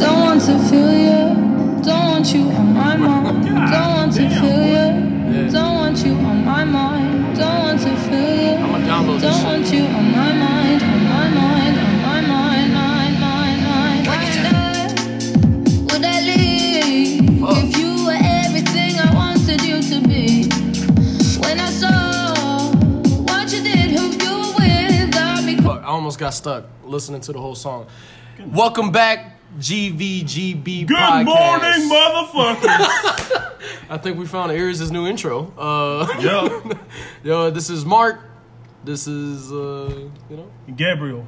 Don't want to feel you, don't want you on my mind. Don't almost got stuck listening to the whole song. Welcome back, GVGB Good podcast. morning, motherfuckers. I think we found Aries' new intro. Uh, yeah, yo, this is Mark. This is, uh, you know, Gabriel.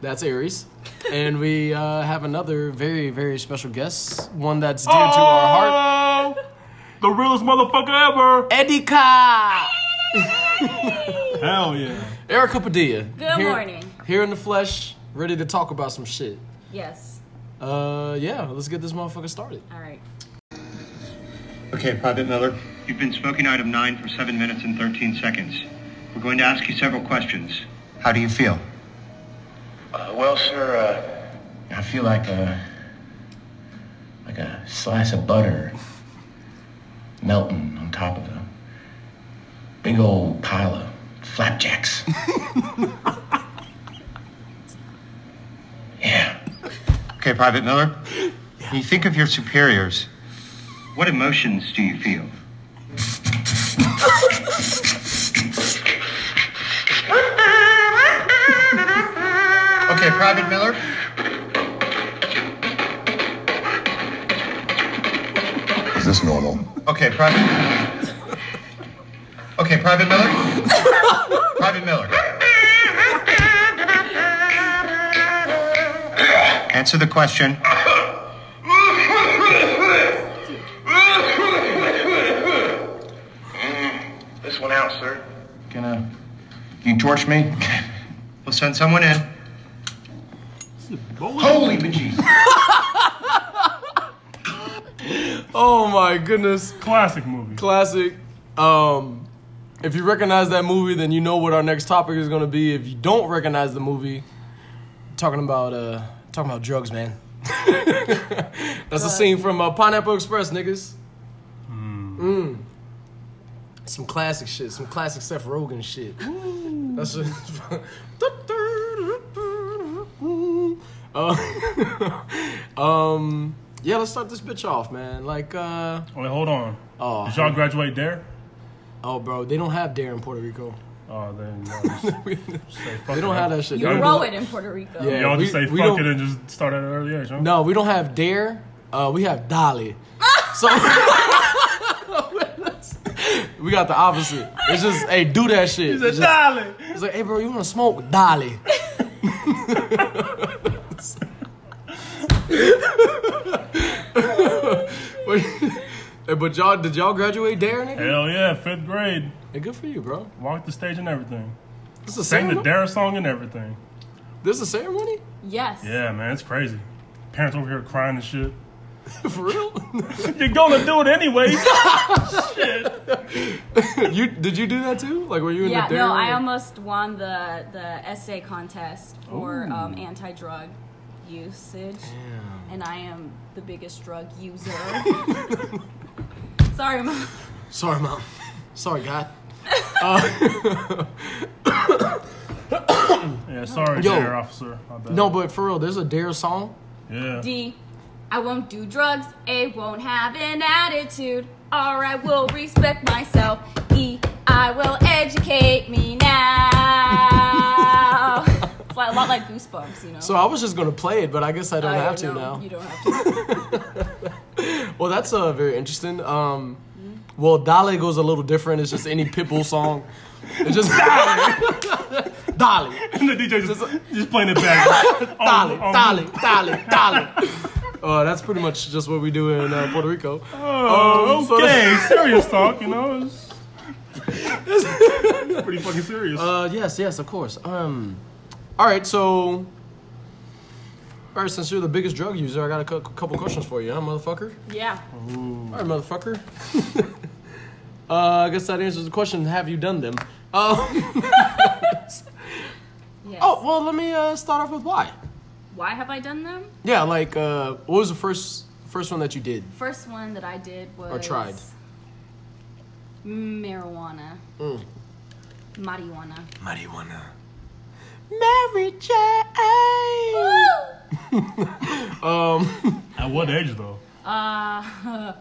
that's Aries. And we uh, have another very, very special guest. One that's dear to our heart. Oh, the realest motherfucker ever. Eddie Ka! Hell yeah. Erica Padilla. Good Here- morning. Here in the flesh, ready to talk about some shit. Yes. Uh, yeah, let's get this motherfucker started. All right. Okay, Private Miller. You've been smoking item 9 for 7 minutes and 13 seconds. We're going to ask you several questions. How do you feel? Uh, well, sir, uh, I feel like a like a slice of butter melting on top of a big old pile of flapjacks. Okay, Private Miller. When you think of your superiors, what emotions do you feel? Okay, Private Miller. Is this normal? Okay, Private. Okay, Private Miller. Private Miller. Answer the question. This one out, sir. Can uh, can you torch me? We'll send someone in. Holy bejesus! Oh my goodness. Classic movie. Classic. Um, if you recognize that movie, then you know what our next topic is gonna be. If you don't recognize the movie, talking about uh, talking about drugs, man. That's a scene from uh, Pineapple Express, niggas. Mm. Some classic shit. Some classic Seth Rogen shit. That's just. uh, um. Yeah, let's start this bitch off, man. Like, uh, Wait, hold on. Oh. Did y'all graduate there? oh, bro, they don't have dare in Puerto Rico. Oh, then y'all just say fuck They don't it. have that shit. You They don't grow it in Puerto Rico. Yeah. Y'all just we- say we fuck don't- it and just start at an early age, huh? No, we don't have dare. Uh, we have dolly. So we got the opposite. It's just, hey, do that shit. It's, just- Darling. it's like, hey, bro, you want to smoke dolly? Wait, hey, but y'all, did y'all graduate dare, nigga? Hell yeah, fifth grade. Hey, good for you, bro. Walked the stage and everything. This is a Sang the ceremony. Dare song and everything. This is a ceremony Yes. Yeah, man, it's crazy. Parents over here crying and shit. for real. You're gonna do it anyways. Shit. You did you do that too? Like, were you in Yeah, the dare? no, I almost won the the essay contest for um, anti-drug usage, and I am the biggest drug user. Sorry, mom. Sorry, mom. Sorry, God. Uh, yeah, sorry, Yo. Dare officer. No, but for real, there's a dare song. Yeah. D. I won't do drugs. A. Won't have an attitude. R. I will respect myself. E. I will educate me now. it's like, a lot like Goosebumps, you know. So I was just gonna play it, but I guess I don't oh, I have to now. You don't have to. Well, that's uh, very interesting. Um, well, Dolly goes a little different. It's just any Pitbull song. It's just Dolly, And the DJ just, just playing it back. Dolly, On- on- Dolly, Dolly, Dolly. Uh, that's pretty much just what we do in uh, Puerto Rico. Oh, Um, so okay. serious talk, you know. It's pretty fucking serious. Uh, yes, yes, of course. Um, all right, so All right, since you're the biggest drug user, I got a cou- couple questions for you, huh, motherfucker? Yeah. All right, motherfucker. uh, I guess that answers the question. Have you done them? Uh, Yes. oh, well, let me uh, start off with why. Why have I done them? Yeah, like, uh, what was the first first one that you did? First one that I did was Or tried. marijuana. Mm. Marijuana. Marijuana. Mary Jane. um, At what age though? Uh,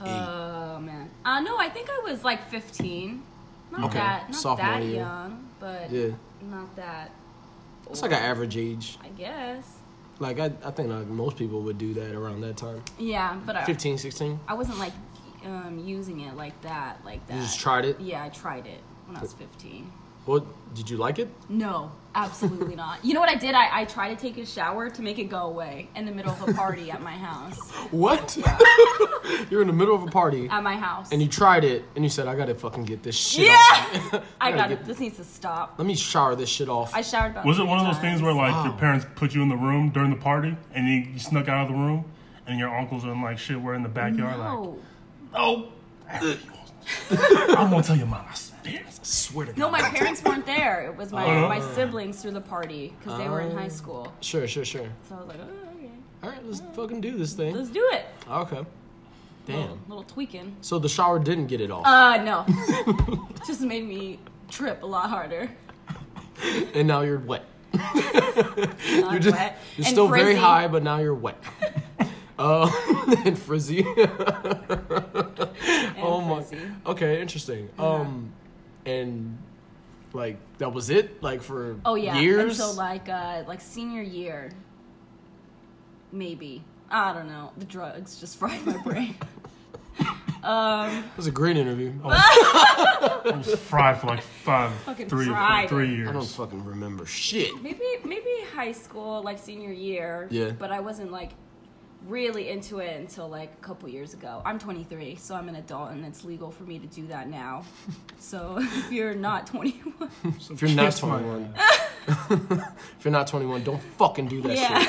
oh man. Uh, no, I think I was like 15. Not Okay, that, not sophomore that year. young, but yeah, not that. it's like an average age. I guess. Like, I, I think like, most people would do that around that time. Yeah, but I, 15, 16. I wasn't like um, using it like that, like that. You just tried it? Yeah, I tried it when I was 15. What, did you like it? No, absolutely not. You know what I did? I, I tried to take a shower to make it go away in the middle of a party at my house. What? You're in the middle of a party. At my house. and you tried it, and you said, "I gotta fucking get this shit yeah! off." I gotta got get- it. This needs to stop. Let me shower this shit off. I showered about Was it three one of those times. things where like your parents put you in the room during the party and you, you snuck out of the room and your uncles and like shit were in the backyard like, No. oh, I'm gonna tell your mom. I swear. I swear to God. No, my parents weren't there. It was my, Uh-huh. my siblings through the party because they were in high school. Sure, sure, sure. So I was like, oh, okay. All right, let's fucking do this thing. Let's do it. Okay. Damn. Little, little tweaking. So the shower didn't get it off, Uh, no. it Just made me trip a lot harder. and now you're wet. Not You're just, wet. you're and still very high, but now you're wet. Uh, and frizzy. And oh my. Okay, interesting. Um, and like that was it. Like for Oh yeah. years. So like uh like senior year. Maybe. I don't know. The drugs just fried my brain. um it was a great interview. Oh, I was fried for like five, Fucking three, fried. three years I don't fucking remember shit. maybe maybe high school, like senior year. Yeah. But I wasn't like really into it until like a couple years ago. I'm 23, so I'm an adult and it's legal for me to do that now. so if you're not 21, If you're not 21, if you're not 21, don't fucking do that shit.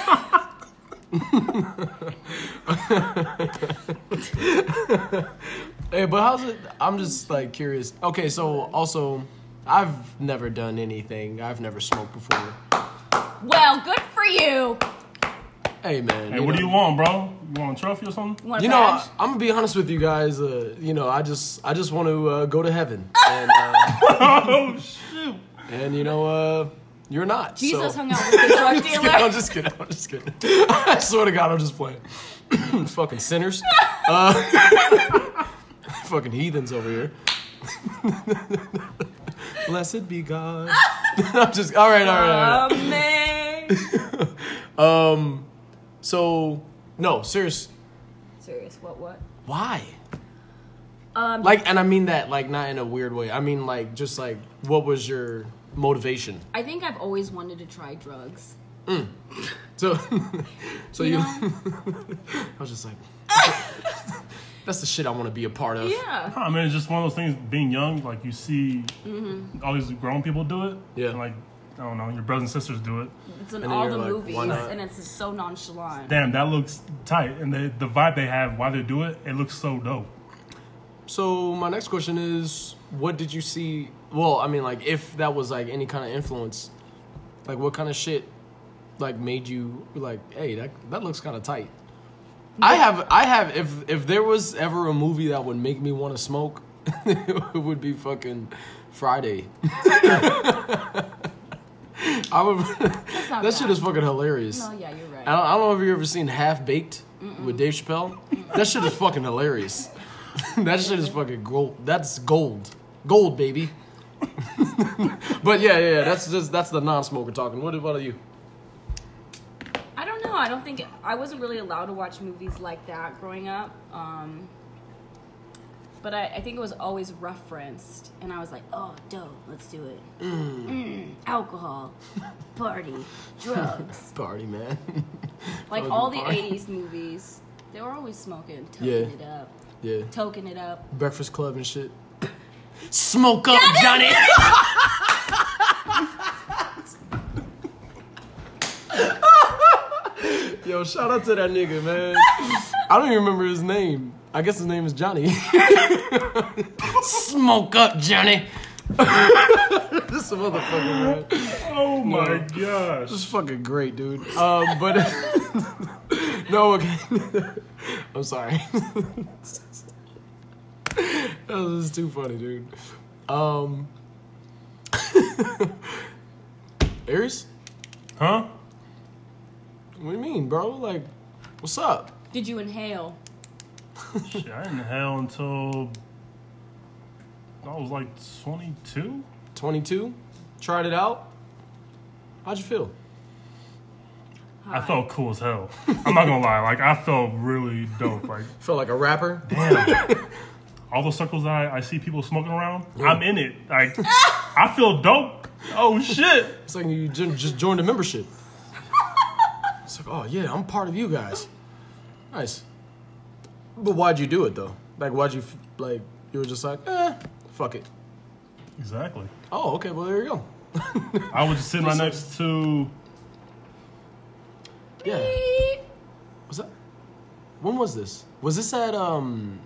yeah. Hey, but how's it? I'm just like curious. Okay, so also, I've never done anything. I've never smoked before. well, good for you. Hey, man. Hey, what do you want, bro? You want a trophy or something? You want a You know, I, I'm gonna be honest with you guys. Uh, you know, I just, I just want to uh, go to heaven, and uh, oh shoot! and you know, uh, you're not. Jesus so. hung out with the drug dealer. I'm just kidding. I'm just kidding. I swear to God, I'm just playing. fucking sinners. Uh, fucking heathens over here. Blessed be God. I'm just all right, all right, all Amen. right. Um, so no, serious. Serious, what, what? Why? Um, Like, and I mean that like not in a weird way. I mean like just like what was your motivation? I think I've always wanted to try drugs. So, so you, You I was just like, that's the shit I want to be a part of. Yeah. I mean, it's just one of those things. Being young, like you see all these grown people do it. Yeah. and, like I don't know, your brothers and sisters do it. It's in And then all you're the like, movies, why not? and it's just so nonchalant. Damn, that looks tight, and the the vibe they have while they do it, it looks so dope. So my next question is, what did you see? Well, I mean, like if that was like any kind of influence, like what kind of shit, like made you like, hey, that that looks kind of tight. I have, I have. If if there was ever a movie that would make me want to smoke, it would be fucking Friday. I would. That shit is fucking hilarious. No, yeah, you're right. I don't, I don't know if you ever seen Half Baked with Dave Chappelle. That shit is fucking hilarious. that shit is fucking gold. That's gold, gold, baby. but yeah, yeah, yeah, that's just that's the non-smoker talking. What about you? I don't know. I don't think I wasn't really allowed to watch movies like that growing up. Um, but I, I think it was always referenced, and I was like, "Oh, dope, let's do it." Mm, alcohol, party, drugs, Party man. like all the party. '80s movies. They were always smoking, toking Yeah. it up, yeah, toking it up. Breakfast Club and shit. Smoke up, Johnny. Yo, shout out to that nigga, man. I don't even remember his name. I guess his name is Johnny. Smoke up, Johnny. this motherfucker, man. Oh my gosh. This is fucking great, dude. Um, but no, okay. I'm sorry. that was too funny, dude. Um, Aries, Huh? what do you mean, bro? Like, what's up? Did you inhale? Shit, I didn't hell until I was like 22. 22. Tried it out. How'd you feel? I felt cool as hell. I'm not gonna lie, like I felt really dope. Like Felt like a rapper. damn, all the circles that I, I see people smoking around, I'm in it. Like I feel dope. Oh shit! It's like you ju- just joined a membership. It's like, oh yeah, I'm part of you guys. Nice. But why'd you do it though? Like, why'd you like? You were just like, eh, fuck it. Exactly. Oh, okay. Well, there you go. I was just sitting right next to. Yeah. Was that? When was this? Was this at um?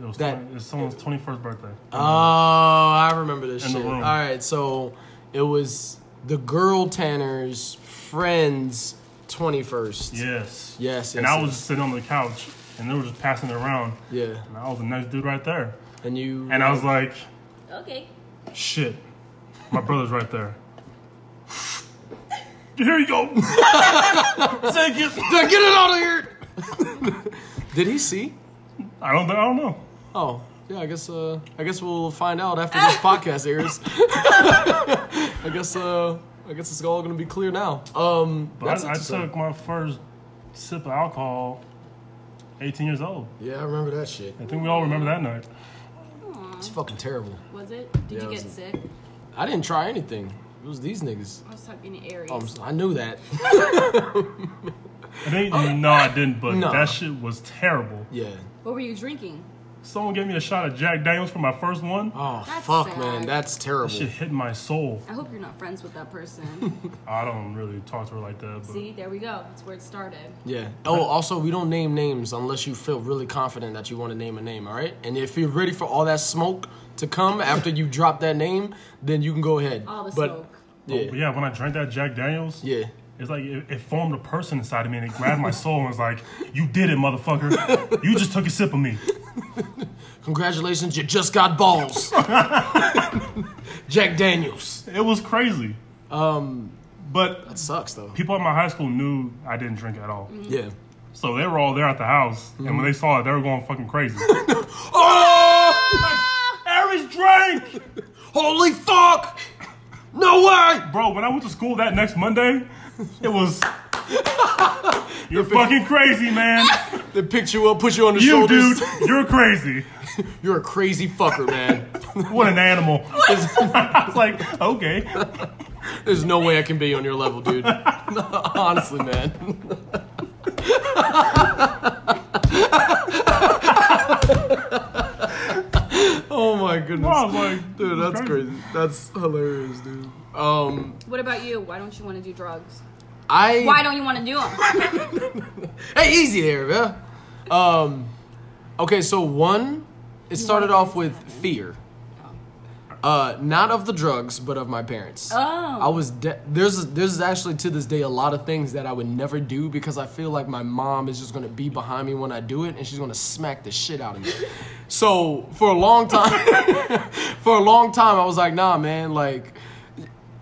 It was That- 20 it's someone's 21st birthday. Oh, I remember this In the shit. All right, so it was the girl Tanner's friend's twenty first. yes. Yes, And yes, I was just sitting on the couch, and they were just passing it around, Yeah, and I was the next dude right there, and you and I was like, Okay. shit, my brother's right there. Here you go. Take it. Get it out of here! Did he see? I don't. I don't know. Oh, yeah. I guess. Uh, I guess we'll find out after this podcast airs. I guess. Uh, I guess it's all gonna be clear now. Um, But that's I, I took my first sip of alcohol. 18 years old. Yeah, I remember that shit. I think we all remember that night. It's fucking terrible. Was it? Did Yeah, you get was- sick? I didn't try anything. It was these niggas. I was talking to Aries. Oh, I'm s- I knew that. I think, no, I didn't, but No. that shit was terrible. Yeah. what were you drinking? Someone gave me a shot of Jack Daniels for my first one. Oh That's fuck, sad. man, that's terrible. That shit hit my soul. I hope you're not friends with that person. I don't really talk to her like that. But See, there we go. That's where it started. Yeah. Oh, also, we don't name names unless you feel really confident that you want to name a name. All right. And if you're ready for all that smoke to come after you drop that name, then you can go ahead. All the but, smoke. Yeah. Oh, but yeah, when I drank that Jack Daniels, Yeah. It's like it, it formed a person inside of me and it grabbed my soul and was like, "You did it, motherfucker! You just took a sip of me." Congratulations, you just got balls. Jack Daniels. It was crazy. Um, but That sucks though. people at my high school knew I didn't drink at all, Yeah. so they were all there at the house, and when they saw it, they were going fucking crazy. Oh! Aries drank, Holy fuck! No way! bro. When I went to school that next Monday, it was. You're fucking crazy, man. They picked you up, put you on the You, shoulders. dude, you're crazy. You're a crazy fucker, man. What an animal. I was like, okay. There's no way I can be on your level, dude. Honestly, man. oh my goodness. I was like, Dude, that's crazy. That's hilarious, dude. Um, What about you? Why don't you want to do drugs? I Why don't you want to do them? hey easy there, man. Um, okay, so one, it started off with fear. Uh, not of the drugs, but of my parents. Oh. I was de- there's there's actually to this day a lot of things that I would never do because I feel like my mom is just gonna be behind me when I do it and she's gonna smack the shit out of me. so for a long time, for a long time I was like, nah, man, like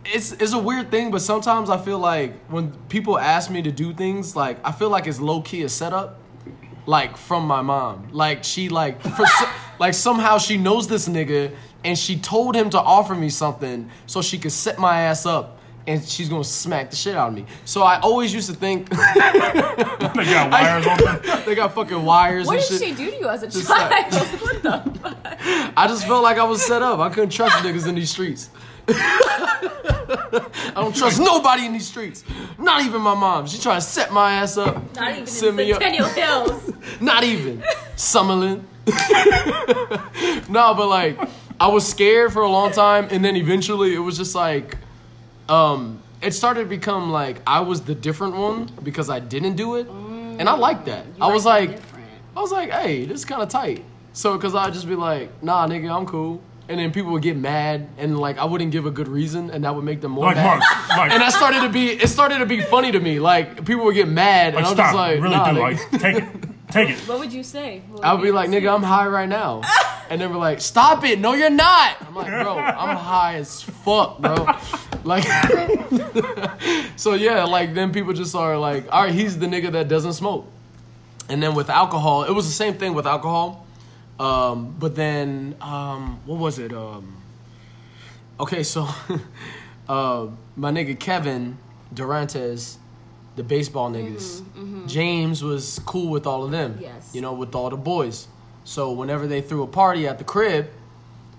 it's it's a weird thing, but sometimes I feel like when people ask me to do things, like I feel like it's low key a setup, like from my mom. Like she like for so, like somehow she knows this nigga and she told him to offer me something so she could set my ass up and she's gonna smack the shit out of me. So I always used to think They got wires on them. they got fucking wires What and did shit. she do to you as a Just child? like- what the? I just felt like I was set up. I couldn't trust niggas in these streets. I don't trust nobody in these streets. Not even my mom. She trying to set my ass up. Not even in Send me up. Hills. Not even. Summerlin. no, but like, I was scared for a long time, and then eventually it was just like, um, it started to become like I was the different one because I didn't do it, and I liked that. Mm, I was like like, different. I was like, hey, this is kind of tight. So, cause I'd just be like, nah, nigga, I'm cool. And then people would get mad, and like I wouldn't give a good reason, and that would make them more Like mad. Mark, like, And I started to be, it started to be funny to me. Like people would get mad, like and I'm stop, just like, really nah, do, nigga. like take it, take it. What would you say? What I would would be you like, say? nigga, I'm high right now. And they were like, stop it. No, you're not. I'm like, bro, I'm high as fuck, bro. Like, so yeah, like then people just are like, all right, he's the nigga that doesn't smoke. And then with alcohol, it was the same thing with alcohol. Um, but then, um, what was it? Um, okay, so uh, my nigga Kevin Durantes, the baseball niggas, James was cool with all of them. Yes. You know, with all the boys. So whenever they threw a party at the crib,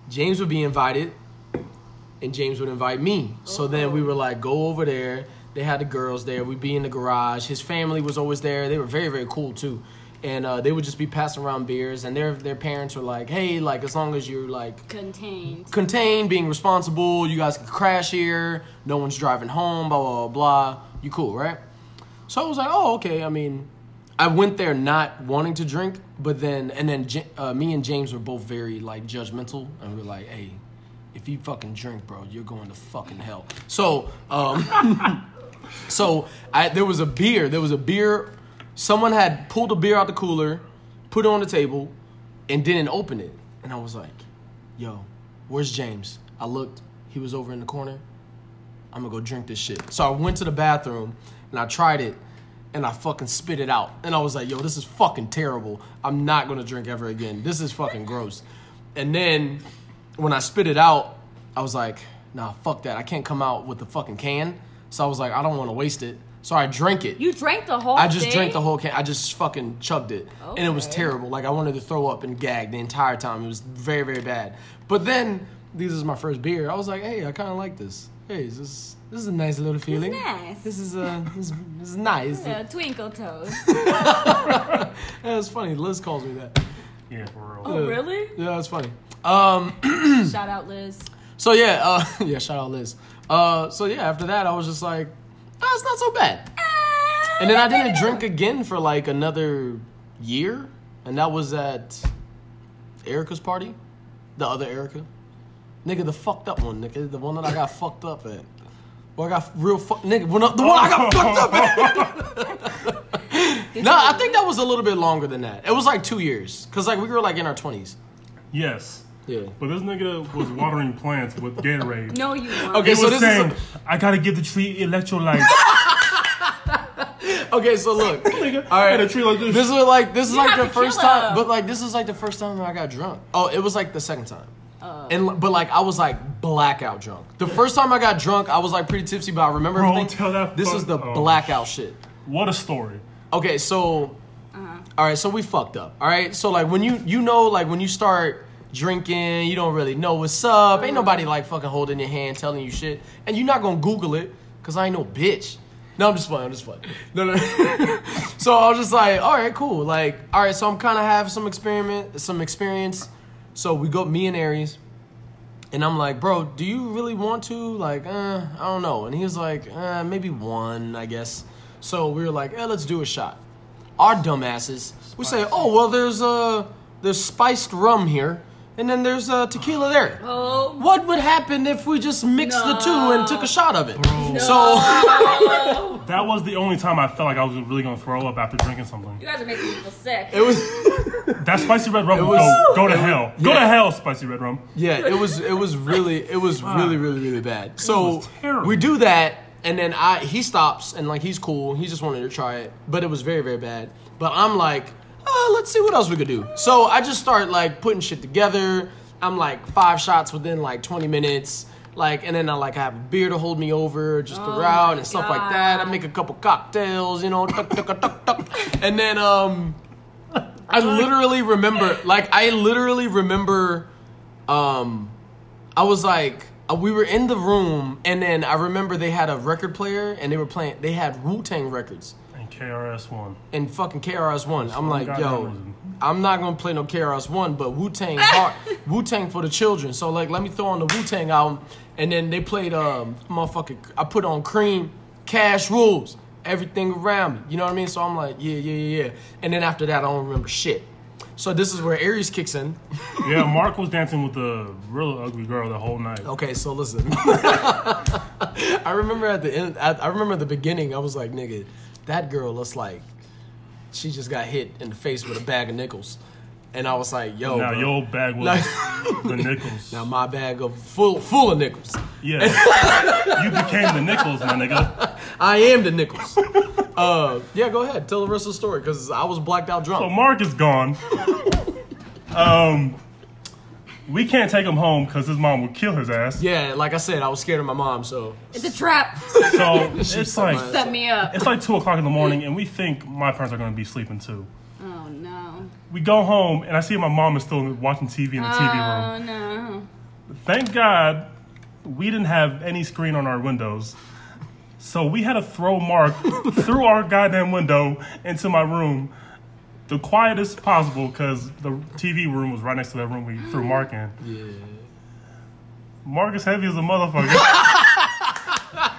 James would be invited, and James would invite me. So then we were like, go over there. They had the girls there. We'd be in the garage. His family was always there. They were very, very cool too. And uh, they would just be passing around beers, and their their parents were like, "Hey, like as long as you're like contained. contained, being responsible. You guys can crash here. No one's driving home. Blah blah blah. blah. You cool, right? So I was like, oh okay. I mean, I went there not wanting to drink, but then and then uh, me and James were both very like judgmental, and we were like, hey, if you fucking drink, bro, you're going to fucking hell. So um, so I there was a beer. There was a beer. Someone had pulled a beer out the cooler, put it on the table, and didn't open it. And I was like, "Yo, where's James?" I looked. He was over in the corner. I'm gonna go drink this shit. So I went to the bathroom and I tried it, and I fucking spit it out. And I was like, "Yo, this is fucking terrible. I'm not gonna drink ever again. This is fucking gross." And then when I spit it out, I was like, "Nah, fuck that. I can't come out with the fucking can." So I was like, "I don't want to waste it." So I drank it. You drank the whole I just thing? drank the whole can. I just fucking chugged it, and it was terrible. Like I wanted to throw up and gag the entire time. It was very very bad. But then this is my first beer. I was like, hey, I kind of like this. Hey, this is this is a nice little feeling. nice. This is uh this, is- this is nice. Uh, twinkle toes. Yeah, it's funny. Liz calls me that. Yeah, for real. Oh, really? Yeah, it's funny. Um, Shout out, Liz. so yeah, uh, yeah. Shout out Liz. Uh, so yeah, after that, I was just like, oh, it's not so bad. And then I didn't ah. drink again for like another year, and that was at Erica's party, the other Erica, nigga, the fucked up one, nigga, the one that I got fucked up at. Well, I got real fuck, nigga, the one I got fucked up at. no, I think that was a little bit longer than that. It was like two years, cause like we were like in our twenties. Yes. Yeah. But this nigga was watering plants with Gatorade. No, you weren't. Okay, He so was this saying, is I gotta give the tree electrolytes. a, okay. So look, Nigga, all right. had a tree like this. This is like this is You like have the to first kill time, him. but like this is like the first time I got drunk. Oh, it was like the second time. Oh. And but like I was like blackout drunk. The first time I got drunk, I was like pretty tipsy, but I remember Bro, everything. tell that this fuck- is the oh, blackout shit. what a story. Okay, so Uh-huh. all right, so we fucked up. All right, so like when you you know like when you start drinking, you don't really know what's up. Ain't nobody like fucking holding your hand, telling you shit, and you're not gonna Google it because I ain't no bitch. No, I'm just playing. I'm just playing. No, no. so I was just like, all right, cool. Like, all right, so I'm kind of have some experiment, some experience. So we go, me and Aries, and I'm like, bro, do you really want to? Like, uh, I don't know. And he was like, uh, maybe one, I guess. So we were like, eh, let's do a shot. Our dumbasses, we say, oh well, there's uh, there's spiced rum here, and then there's uh, tequila there. Oh, What would happen if we just mixed the two and took a shot of it? So That was the only time I felt like I was really gonna throw up after drinking something. you guys are making people sick. it was. That spicy red rum, was- go, go to hell. Go yeah. to hell, spicy red rum. Yeah, it was it was really it was really really really bad. So we do that, and then I he stops and like he's cool. He just wanted to try it, but it was very very bad. But I'm like, uh, let's see what else we could do. So I just start like putting shit together. I'm like five shots within like 20 minutes. Like and then I like I have a beer to hold me over just Oh my and stuff like that. I make a couple cocktails, you know, tuck, tuck, tuck, tuck. and then um I literally remember, like, I literally remember, um, I was like, uh, we were in the room, and then I remember they had a record player, and they were playing, they had Wu Tang records KRS One. and fucking KRS One. I'm like, yo, reason. I'm not gonna play no KRS One, but Wu Tang Wu Tang for the children. So like, let me throw on the Wu Tang album, and then they played um motherfucking. I put on Cream, Cash Rules, everything around me. You know what I mean? So I'm like, yeah, yeah, yeah, yeah. And then after that, I don't remember shit. So this is where Aries kicks in. Yeah, Mark was dancing with a real ugly girl the whole night. Okay, so listen. I remember at the end. I, I remember at the beginning. I was like, nigga, that girl looks like she just got hit in the face with a bag of nickels. And I was like, yo, now bro. your bag was Like- the nickels. now my bag of full full of nickels. Yeah, you became the nickels, my nigga. I am the nickels. uh, yeah, go ahead, tell the rest of the story because I was blacked out drunk. So Mark is gone. Um, we can't take him home because his mom would kill his ass. yeah, like I said, I was scared of my mom, so It's a trap. So it's like Set me up. it's like two o'clock in the morning, and we think my parents are going to be sleeping too. Oh no. We go home, and I see my mom is still watching TV in the TV oh, room. Oh no. Thank God we didn't have any screen on our windows. So we had to throw Mark through our goddamn window into my room, the quietest possible, because the TV room was right next to that room we threw Mark in. yeah. Mark is heavy as a motherfucker.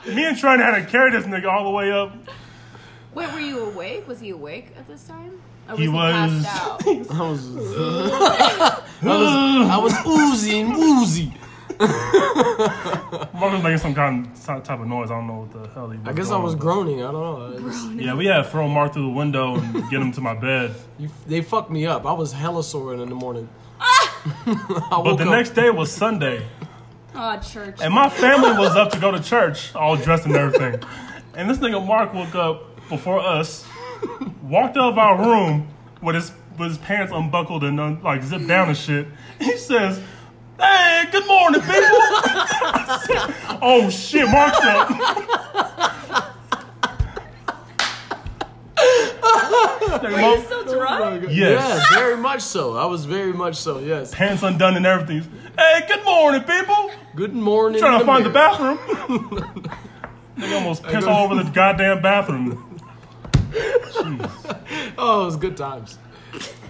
Me and Trent had to carry this nigga all the way up. Wait, were you awake? Was he awake at this time? Or He was- passed out? I was, I was, I was oozy and woozy. Mark was making some kind of type of noise. I don't know what the hell he was I guess I was groaning. I don't know. I just- Yeah, we had to throw Mark through the window and get him to my bed. you, they fucked me up. I was hella sore in the morning. Ah! But the up- next day was Sunday. Oh, church. And my family was up to go to church, all dressed and everything. And this nigga Mark woke up before us, walked out of our room with his with his pants unbuckled and un, like zipped down and shit. He says, "Hey, good morning, people." Oh shit, Mark's up. Nigga, Were you still drunk? Yes. Yeah, very much so. I was very much so. Yes. Pants undone and everything. Hey, good morning, people. Good morning. Trying to find the bathroom. Nigga almost pissed all over the goddamn bathroom. Oh, it was good times.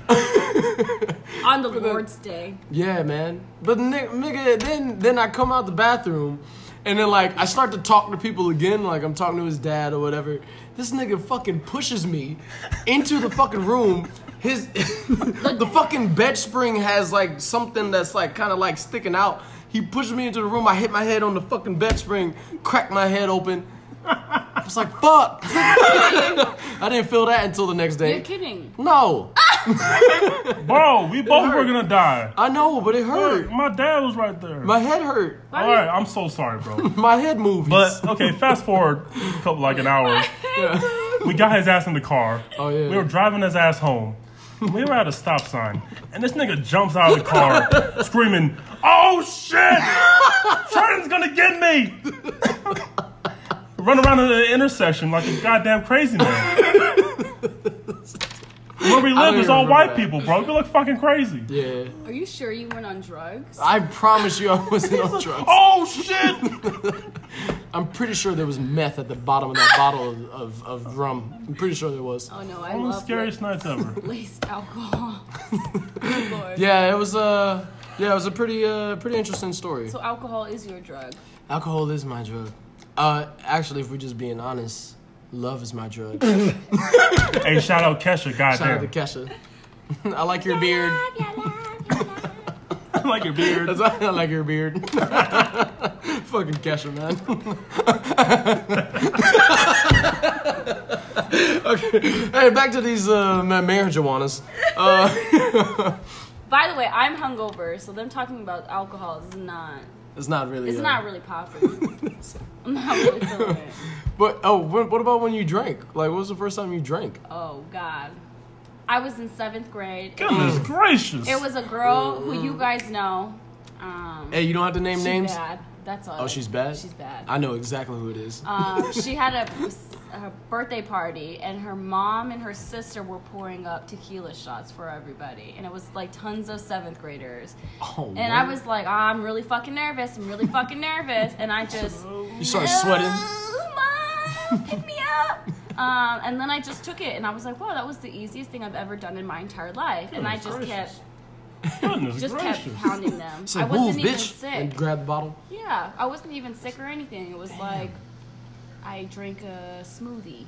On the Lord's Day. Yeah, man. But nigga, then then I come out the bathroom, and then like I start to talk to people again, like I'm talking to his dad or whatever. This nigga fucking pushes me into the fucking room. His the fucking bed spring has like something that's like kind of like sticking out. He pushes me into the room. I hit my head on the fucking bed spring, cracked my head open. I was like, fuck. I didn't feel that until the next day. You're kidding. No, Bro, we both were gonna die. I know, but it hurt. My dad was right there. My head hurt. all right, I'm so sorry, bro. My head movies. But okay, fast forward a couple like an hour. We got his ass in the car. Oh, yeah. We were driving his ass home. We were at a stop sign, and this nigga jumps out of the car screaming, "Oh shit! Trenton's gonna get me!" Run around in the intersection like a goddamn crazy man. Where we live is even all remember white that. people, bro. We look fucking crazy. yeah, Are you sure you weren't on drugs? I promise you, I wasn't on drugs. Oh shit! I'm pretty sure there was meth at the bottom of that bottle of, of, of rum. I'm pretty sure there was. Oh no, I One of the love scariest nights ever. laced alcohol. Good Lord. Yeah, it was uh, yeah, it was a pretty uh, pretty interesting story. So alcohol is your drug. Alcohol is my drug. Uh, actually, if we're just being honest, love is my drug. Hey, shout out Kesha, Shout out to. Kesha. I like your beard. I like your beard. That's I like your beard. Fucking Kesha, man. okay. Hey, back to these uh, ma- marijuanas. Uh, By the way, I'm hungover, so them talking about alcohol is not. It's not really. It's uh, not really popular. I'm not really feeling it. But oh, what, what about when you drank? Like, what was the first time you drank? Oh God. I was in seventh grade. Goodness gracious. It was a girl who you guys know. Um, Hey, you don't have to name names. bad. That's all. Oh, she's bad. She's bad. I know exactly who it is. Um, she had a, a birthday party, and her mom and her sister were pouring up tequila shots for everybody, and it was like tons of seventh graders. oh, And I was like, I'm really fucking nervous. I'm really fucking nervous, and I just You started sweating. "Oh, Mom, pick me up. Um, and then I just took it, and I was like, wow, that was the easiest thing I've ever done in my entire life. And I just kept Goodness just gracious. kept pounding them. Say, I wasn't move, even bitch, sick. and grab the bottle. Yeah, I wasn't even sick or anything. It was like I drank a smoothie.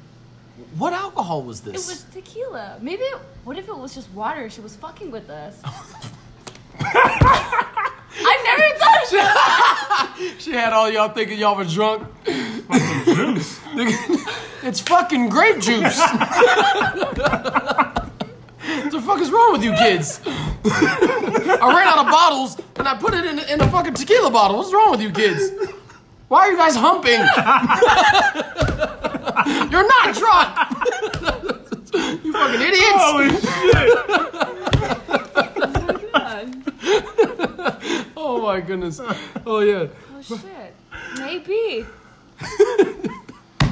What alcohol was this? It was tequila. Maybe it, what if it was just water? She was fucking with us. I never thought. She had all y'all thinking y'all were drunk. Juice. It's fucking grape juice. What the fuck is wrong with you kids? I ran out of bottles and I put it in, in a fucking tequila bottle. What's wrong with you kids? Why are you guys humping? You're not drunk. you fucking idiots. Holy shit! Oh my goodness. Oh yeah. Oh shit. Maybe.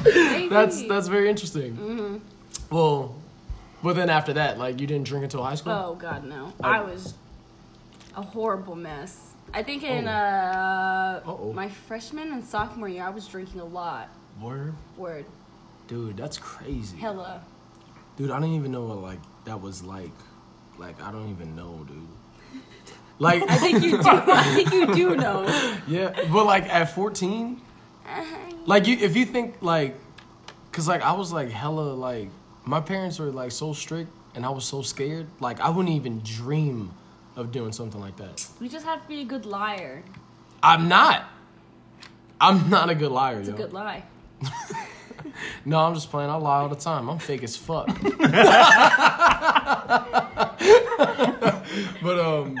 Maybe. That's that's very interesting. Mm-hmm. Well, but then after that, like you didn't drink until high school. Oh god no. I was a horrible mess. I think in Oh. uh Uh-oh. my freshman and sophomore year I was drinking a lot. Word, Word. dude, that's crazy. Hella. Dude, I didn't even know what like that was like. Like I don't even know, dude. Like I think you do. I think you do know. yeah, but like at 14, like you if you think like cuz like I was like hella like my parents were like so strict and I was so scared, like I wouldn't even dream of doing something like that. You just have to be a good liar. I'm not. I'm not a good liar, It's yo. a good lie. No, I'm just playing. I lie all the time. I'm fake as fuck. but um,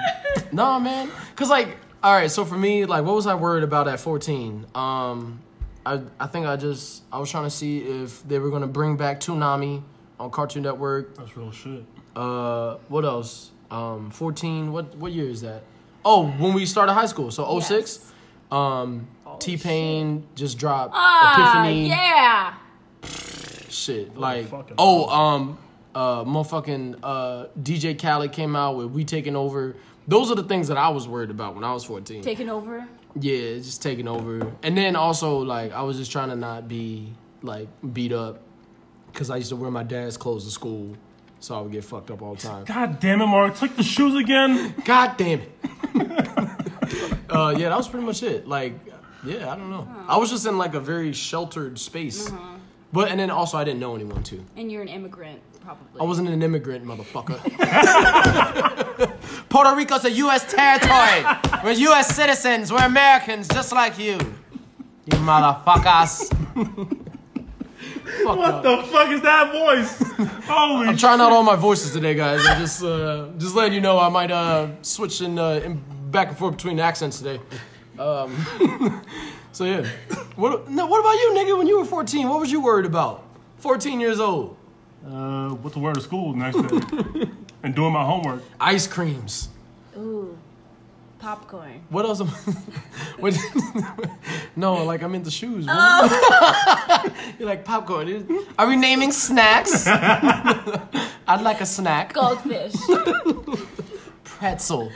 no, man. Cause like, all right. So for me, like, what was I worried about at 14? Um, I I think I just I was trying to see if they were gonna bring back Toonami on Cartoon Network. That's real shit. Uh, what else? Um, 14. What what year is that? Oh, when we started high school. So 06. Yes. Um, T Pain just dropped Ah, Epiphany yeah. shit. Like, oh, um, uh, motherfucking uh, DJ Khaled came out with "We Taking Over." Those are the things that I was worried about when I was fourteen. Taking over. yeah, just taking over, and then also like I was just trying to not be like beat up because I used to wear my dad's clothes to school, so I would get fucked up all the time. God damn it, Mark. Take the shoes again. God damn it. uh, yeah, that was pretty much it. Like, yeah, I don't know. I was just in like a very sheltered space, but and then also I didn't know anyone too. And you're an immigrant, probably. I wasn't an immigrant, motherfucker. Puerto Rico's a U.S. territory. We're U.S. citizens. We're Americans, just like you. You motherfuckers. Fuck What up. the fuck is that voice? Holy I'm trying out all my voices today, guys. I'm just, uh, just letting you know I might uh, switch in, uh, in back and forth between accents today. Um, so yeah. What? No, what about you, nigga? When you were 14, what was you worried about? 14 years old. Uh, what to wear to school next day? and doing my homework. Ice creams. Ooh. Popcorn. What else? Am, what, no, like I'm into shoes. bro. You're like popcorn. Are we naming snacks? I'd like a snack. Goldfish. Pretzel.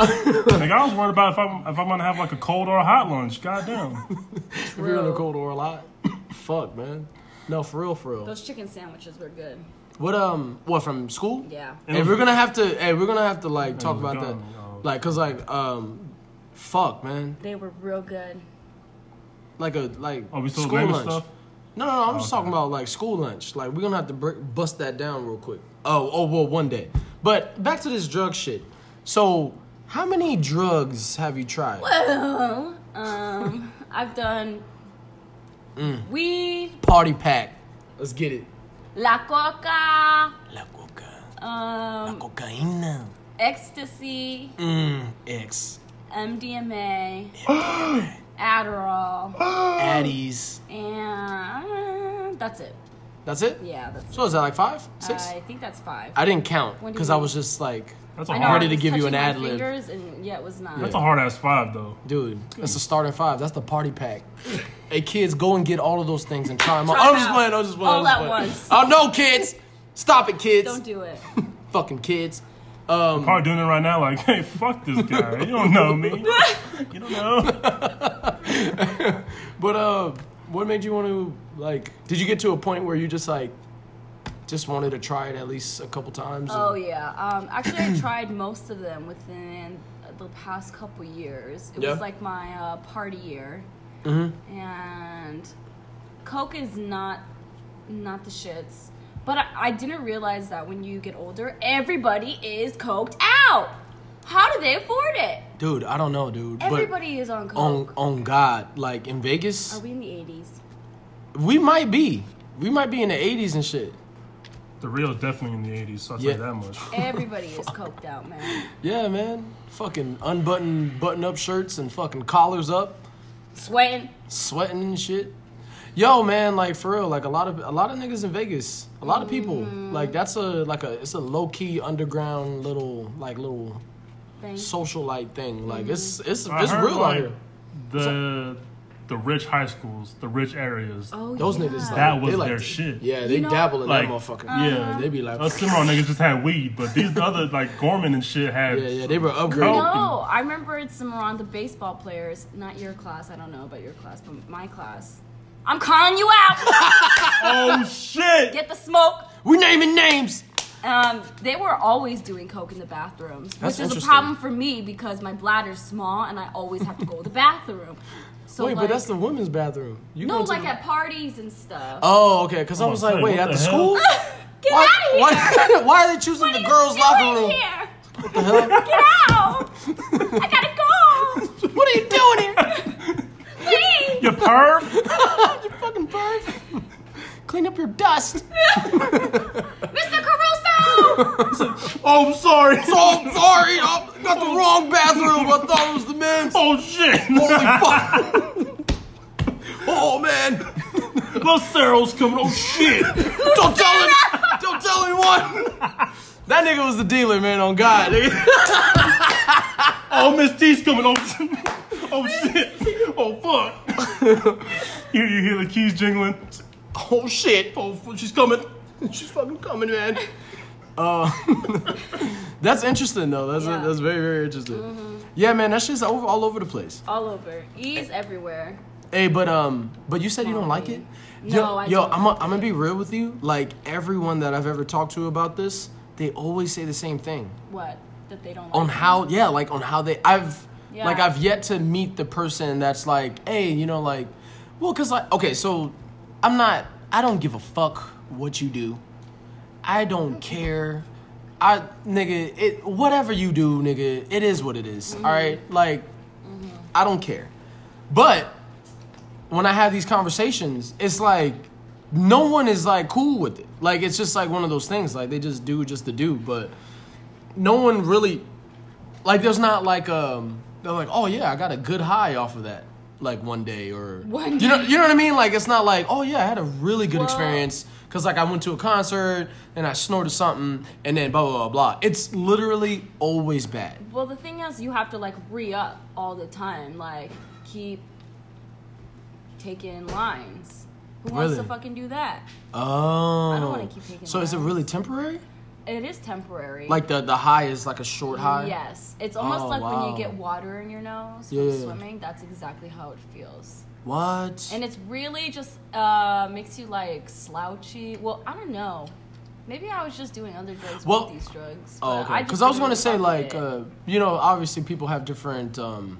Like I was worried about if I'm if I'm gonna have like a cold or a hot lunch. Goddamn. If you're in a cold or a lot. Fuck, man. No, for real, for real. Those chicken sandwiches were good. What um? What from school? Yeah. Hey, we're gonna have to. Hey, we're gonna have to like talk was about that. gone, yo. Like, cause like um, fuck, man. They were real good. Like a like Are we still school lunch. stuff? No, no, no. I'm just Okay. talking about like school lunch. Like we're gonna have to br- bust that down real quick. Oh, oh, well, one day. But back to this drug shit. So, how many drugs have you tried? Well, um, I've done Mm. weed, Party pack. Let's get it. la coca, La coca. um, Cocaína. Ecstasy, Mmm. X. MDMA, Adderall, Addies. and that's it. That's it. Yeah, that's So is that like five, six? I think that's five. I didn't count because I was just like, That's a I know, hard. ready to give you an ad lib. fingers, And yeah, it was not. That's a hard ass five though. dude, that's the starting five. That's the party pack. hey, kids, go and get all of those things and try them out. I'm just out. playing. I'm just playing. All I'm just at playing. once. Oh no, kids! Stop it, kids! Don't do it. Fucking kids. Um, Probably doing it right now. Like, hey, fuck this guy. You don't know me. You don't know. but uh, what made you want to like? Did you get to a point where you just like just wanted to try it at least a couple times. Oh and- yeah. Um, actually, I tried most of them within the past couple years. It Yeah. was like my uh, party year, Mm-hmm. and Coke is not not the shits. But I, I didn't realize that when you get older, everybody is coked out. How do they afford it? Dude, I don't know, dude. but Everybody is on on coke. on God, like in Vegas, Are we in the eighties? we might be. We might be in the 80s and shit. The real is definitely in the 80s, so I'll Yeah. that much. Everybody is coked out, man. Yeah, man. Fucking unbuttoned button up shirts and fucking collars up, Sweating. sweating and shit. Yo, man, like for real, like a lot of a lot of niggas in Vegas, a lot of people. Mm. Like that's a like a it's a low key underground little like little Thing. social like thing. Like it's it's I it's heard, real out like, here. The the rich high schools, the rich areas. Oh, Those yeah. niggas like, That was they like their to- shit. Yeah, they know- dabble in Like, that motherfucker. Yeah, They be like, us Cimarron niggas just had weed, but these other like Gorman and shit had. yeah, yeah, they were Coke. upgraded. No, I remember it's some around the baseball players. Not your class. I don't know about your class, but my class. I'm calling you out. Oh shit! Get the smoke. We naming names. Um, they were always doing coke in the bathrooms, That's which is a problem for me because my bladder's small and I always have to go to the bathroom. So Wait, like, but that's the women's bathroom. You no, go to like the- at parties and stuff. Oh, okay. Because I I'm was like, wait, at the, the school? Get why, out of here! Why, why are they choosing What the girls' locker room? Here? What the hell? Get out! I gotta go. what are you doing here? Please. You perv! you fucking perv. Clean up your dust. Mr. Caruso! Oh, I'm sorry. Oh, I'm sorry. I got the wrong bathroom. I thought it was the men's. Oh shit! Holy fuck. Oh, man. Little Cyril's coming. Oh shit! Don't tell him. Don't tell anyone. That nigga was the dealer, man, on God. nigga. Oh, Miss T's coming. Oh, oh shit! Oh fuck! you, you hear the keys jingling? Oh, shit. Oh, she's coming. She's fucking coming, man. Uh, that's interesting though. That's Yeah. that's very very interesting. Yeah, man, that shit's over all over the place. All over. E's everywhere. Hey, but um, but you said you don't like it. No, yo, I yo, don't I'm like I'm gonna be real with you. Like everyone that I've ever talked to about this, they always say the same thing What? That they don't like on how yeah, like on how they. I've Yeah. like I've yet to meet the person that's like, hey, you know, like, well, cause like okay, so I'm not. I don't give a fuck what you do. I don't care. I nigga, it whatever you do, nigga, it is what it is, Mm-hmm. all right? Like I don't care. But when I have these conversations, it's like no one is like cool with it. Like it's just like one of those things. Like they just do just to do, but no one really like there's not like um they're like, oh yeah, I got a good high off of that. Like one day or One you know you know what I mean? Like it's not like, oh yeah, I had a really good experience because like I went to a concert and I snorted something and then blah blah blah blah. It's literally always bad. Well, the thing is, you have to like re up all the time. Like, keep taking lines. Who wants to Really? fucking do that? Oh, I don't wanna keep taking So is it really temporary? It is temporary. Like the the high is like a short high. Yes. It's almost Oh, like when you get water in your nose Yeah. from swimming. That's exactly how it feels. What? And it's really just uh, makes you like slouchy. Well, I don't know. Maybe I was just doing other drugs Well- with these drugs. Oh, okay. Because I was going to say, like, uh, you know, obviously people have different, um,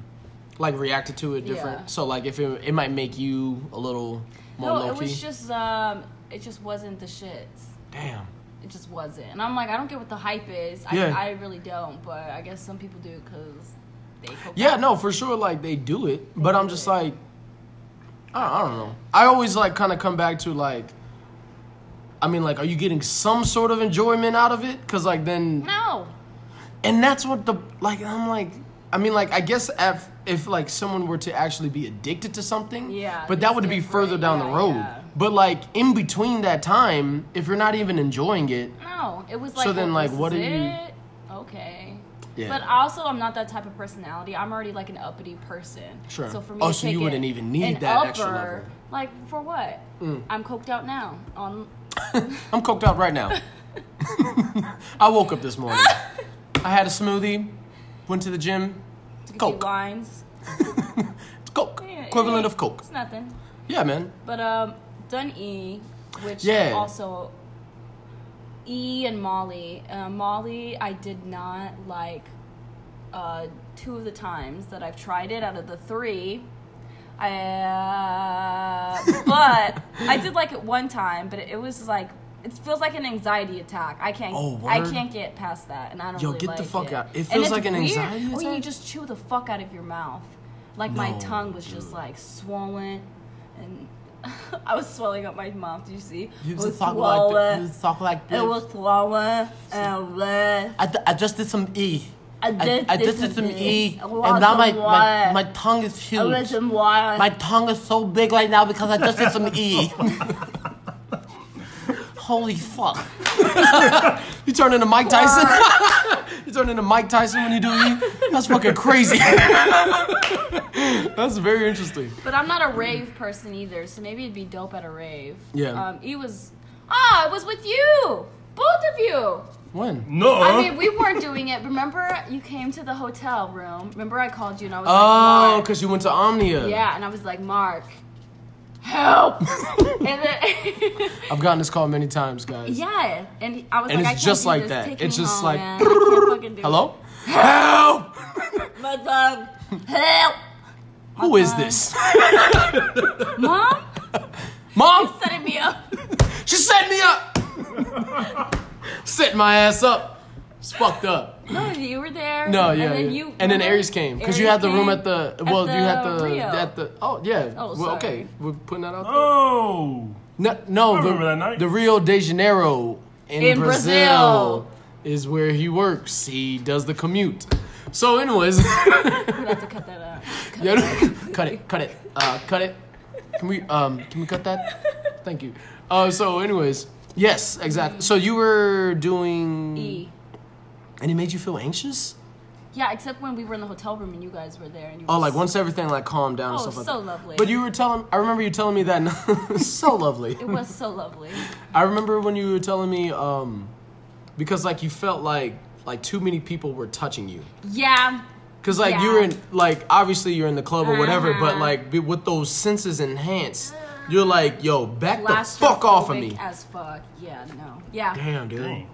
like, reacted to it different. Yeah. So, like, if it, it might make you a little more no, it was just um, it just wasn't the shits. Damn. It just wasn't. And I'm like, I don't get what the hype is. Yeah. I, I really don't. But I guess some people do because they. Yeah, no, for sure, like, they do it. But I'm just it. like, I don't, I don't know. I always, like, kind of come back to, like, I mean, like, are you getting some sort of enjoyment out of it? Because, like, then. No. And that's what the like I'm like I mean like I guess if if like someone were to actually be addicted to something, Yeah, but that would be further down the road. yeah. But like in between that time, if you're not even enjoying it, No. It was like. So then, like, what are you-? Okay. yeah. But also, I'm not that type of personality. I'm already like an uppity person. Sure. So for me, Oh, so you wouldn't even need that extra upper, level. Mm. Like for what? I'm coked out now. On I'm coked out right now. I woke up this morning. I had a smoothie, went to the gym. Coke. lines. It's Coke, Yeah, equivalent yeah, of Coke. It's nothing. Yeah, man. But um, Dun E, which Yeah. also E and Molly. Uh, Molly, I did not like uh, two of the times that I've tried it out of the three. I, uh, but I did like it one time, but it was like it feels like an anxiety attack. I can't. Oh, I can't get past that, and I don't. Yo, really get the like fuck it. out. It feels like an weird anxiety When you just chew the fuck out of your mouth, like my tongue was just like swollen, and I was swelling up my mouth. Did you see? You just was talk like swollen. you just talk like this. It was swollen and red. I, th- I just did some E. I did I, this just did some. E, I and now my, my my tongue is I huge. was. My tongue is so big right now because I just did some E. Holy fuck! You turn into Mike Tyson. you turn into Mike Tyson when you do E. That's fucking crazy. That's very interesting. But I'm not a rave person either, so maybe it'd be dope at a rave. Yeah. Um, he was. Ah, it was with you, both of you. When? No. I mean, we weren't doing it. Remember, you came to the hotel room. Remember, I called you and I was Oh, like, Mark. because you went to Omnia. Yeah, and I was like, Mark, help. and then, I've gotten this call many times, guys. yeah, and I was And like, I it's just do like that. Take It's just home, like, man. I can't fucking do Hello? Help! My dog, help. Who is this? Mom, Mom? She's setting me up. She set me up! Set my ass up. It's fucked up. No, you were there. No, yeah. And then yeah. you. and then? Aries came. Because you had the room at the. at Well, you had the. Rio. At the. Oh, yeah. Oh, well, okay. We're putting that out there. Oh. No, no I the, that night. the Rio de Janeiro in, In Brazil, Brazil. is where he works. He does the commute. So, anyways, We have to cut that out. Cut yeah, that. cut it, cut it, uh, cut it. Can we um can we cut that? Thank you. Uh, so, anyways, yes, exactly. So you were doing, E. and it made you feel anxious. Yeah, except when we were in the hotel room and you guys were there and you. Oh, like once everything like calmed down and Oh, stuff like so that. lovely. But you were telling, I remember you telling me that. so lovely. It was so lovely. I remember when you were telling me, um, because like you felt like like too many people were touching you. Yeah. Cause like Yeah. you're in like obviously you're in the club or whatever, but Uh-huh. like with those senses enhanced, you're like, yo, back the fuck off of me. As fuck. Yeah, no. Yeah. Damn, dude. Dang.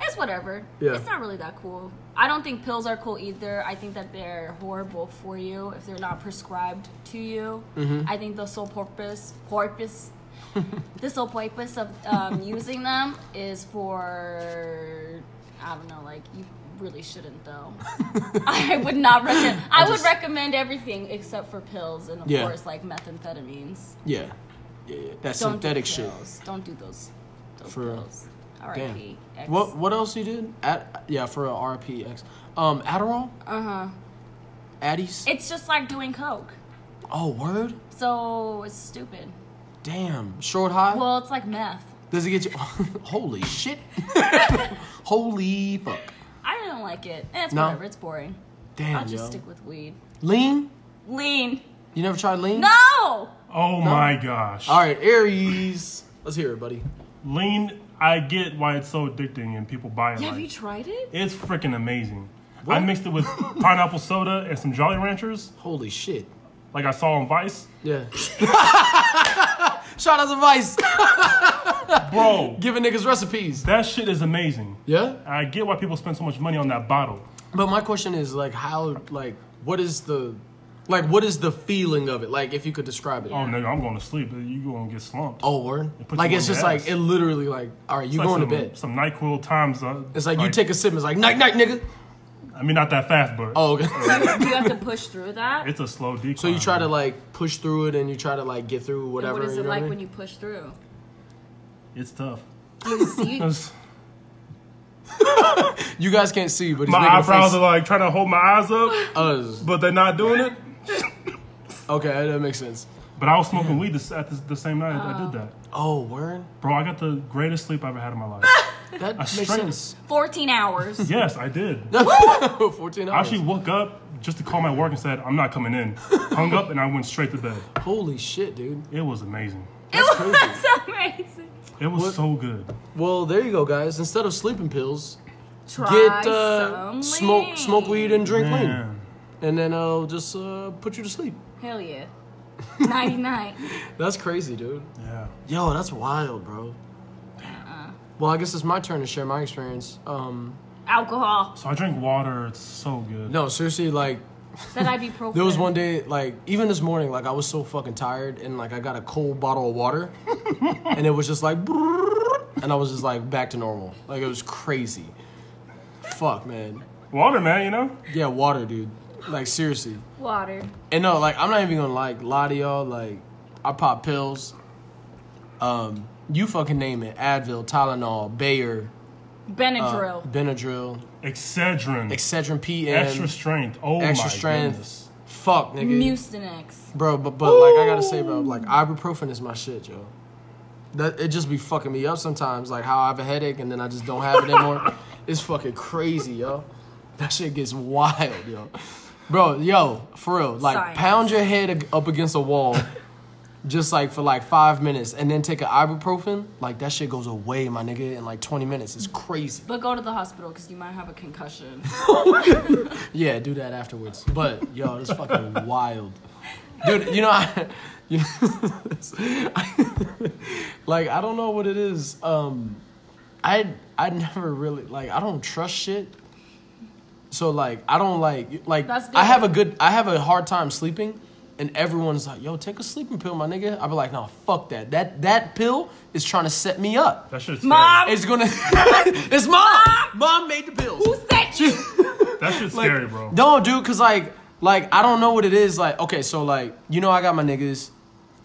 It's whatever. Yeah. It's not really that cool. I don't think pills are cool either. I think that they're horrible for you if they're not prescribed to you. Mm-hmm. I think the sole purpose, purpose, the sole purpose of um, using them is for, I don't know, like you really shouldn't though. I would not recommend. I, would just- recommend everything except for pills and of Yeah. course like methamphetamines. Yeah, yeah, yeah. that Don't synthetic do shit. Don't do those. Those For pills. Damn. R.I.P. X. What what else you did? At yeah for a RPX. Um, Adderall, Uh huh. Addies. It's just like doing coke. oh, word. So it's stupid. Damn, short high. Well, it's like meth. Does it get you? Holy shit! Holy fuck! I don't like it. Eh, it's No? whatever. It's boring. Damn, I'll just yo. stick with weed. Lean? Lean. You never tried lean? No. Oh my gosh. All right, Aries. Let's hear it, buddy. Lean, I get why it's so addicting and people buy it. Have like- you tried it? It's freaking amazing. I mixed it with pineapple soda and some Jolly Ranchers, Holy shit. like I saw on Vice. Yeah. Shout out to Vice. Bro, Giving niggas recipes. that shit is amazing. Yeah? I get why people spend so much money on that bottle. But my question is like how like what is the like what is the feeling of it? Like if you could describe it. Oh, nigga, I'm going to sleep. You going to get slumped. Oh, word. put Like it's just your like it literally like all right, you like going some, to bed. Some NyQuil times. Uh, It's like, you take a sip, it's like night night nigga. I mean, not that fast, but Oh, okay. Do you have to push through that? it's a slow decline. so you try to like push through it and you try to like get through And whatever. what is you it know what I like mean? when you push through? It's tough. You see, You guys can't see, but he's my making eyebrows face. are like trying to hold my eyes up, Us. but they're not doing it. Okay, that makes sense. But I was smoking weed this, at the, the same night I did that. Oh, word. Bro, I got the greatest sleep I've ever had in my life. That makes straight- sense. 14 hours. yes, I did. Fourteen I hours. actually woke up just to call my work and said, I'm not coming in. Hung up and I went straight to bed. Holy shit, dude. It was amazing. It was amazing. It was What? so good. Well, there you go, guys. Instead of sleeping pills, Try get uh, some smoke lean. smoke weed and drink lean, Man. And then I'll just uh, put you to sleep. Hell yeah. Nighty night. That's crazy, dude. Yeah. Yo, that's wild, bro. Well, I guess it's my turn to share my experience. Um, Alcohol. So I drink water. It's so good. no, seriously, like That ibuprofen. there was one day, like even this morning, like I was so fucking tired, and like I got a cold bottle of water, and it was just like, and I was just like back to normal. Like it was crazy. Fuck, man. Water, man. You know. Yeah, water, dude. Like seriously. water. And no, like I'm not even gonna like lie to y'all. Like I pop pills. Um, you fucking name it: Advil, Tylenol, Bayer, uh, Benadryl. Benadryl, Excedrin. Excedrin PM, extra strength. Oh extra my strength. goodness. Fuck, nigga. Mucinex. Bro, but but like I gotta say, bro, like ibuprofen is my shit, yo. That it just be fucking me up sometimes. Like how I have a headache and then I just don't have it anymore. it's fucking crazy, yo. That shit gets wild, yo. Bro, yo, for real, like Science. pound your head up against a wall, just like for like five minutes, and then take an ibuprofen. Like that shit goes away, my nigga, in like twenty minutes. It's crazy. But go to the hospital because you might have a concussion. Yeah, do that afterwards. But yo, it's fucking wild, dude. You know, I, you like I don't know what it is. Um, I I never really like I don't trust shit. So like I don't like like That's I have a good. good I have a hard time sleeping, and everyone's like, "Yo, take a sleeping pill, my nigga." I be like, "No, fuck that. That that pill is trying to set me up. That shit's Mom! It's gonna. it's mom. Mom made the pills. Who said you? That shit's Like, scary, bro. No, dude, cause like, like I don't know what it is. Like, okay, so like, you know, I got my niggas.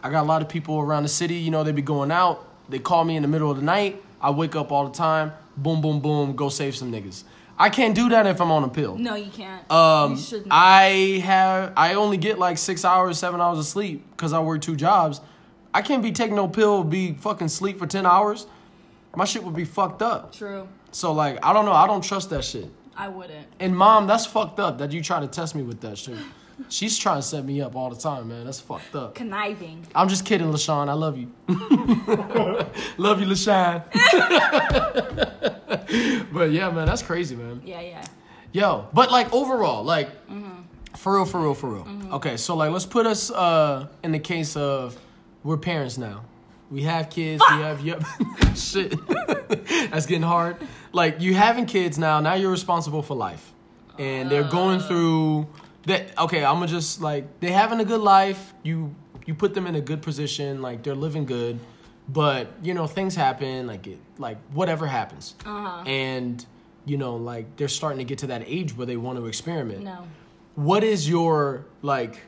I got a lot of people around the city. You know, they be going out. They call me in the middle of the night. I wake up all the time. Boom, boom, boom. Go save some niggas. I can't do that if I'm on a pill. No, you can't. Um, you shouldn't. I have I only get like six hours, seven hours of sleep because I work two jobs. I can't be taking no pill, be fucking sleep for ten hours. My shit would be fucked up. True. So like, I don't know. I don't trust that shit. I wouldn't. And mom, that's fucked up that you try to test me with that shit. She's trying to set me up all the time, man. That's fucked up. Conniving. I'm just kidding, LaShawn. I love you. love you, LaShawn. but yeah, man, that's crazy, man. Yeah, yeah. Yo, but like overall, like mm-hmm. for real, for real, for real. Mm-hmm. Okay, so like let's put us uh in the case of we're parents now. We have kids. We have yep. Shit, that's getting hard. Like you having kids now. Now you're responsible for life, and they're going uh. through that. Okay, I'm gonna just like they having a good life. You you put them in a good position. Like they're living good, but you know things happen. Like it like whatever happens, uh-huh. and you know like they're starting to get to that age where they want to experiment No. what is your like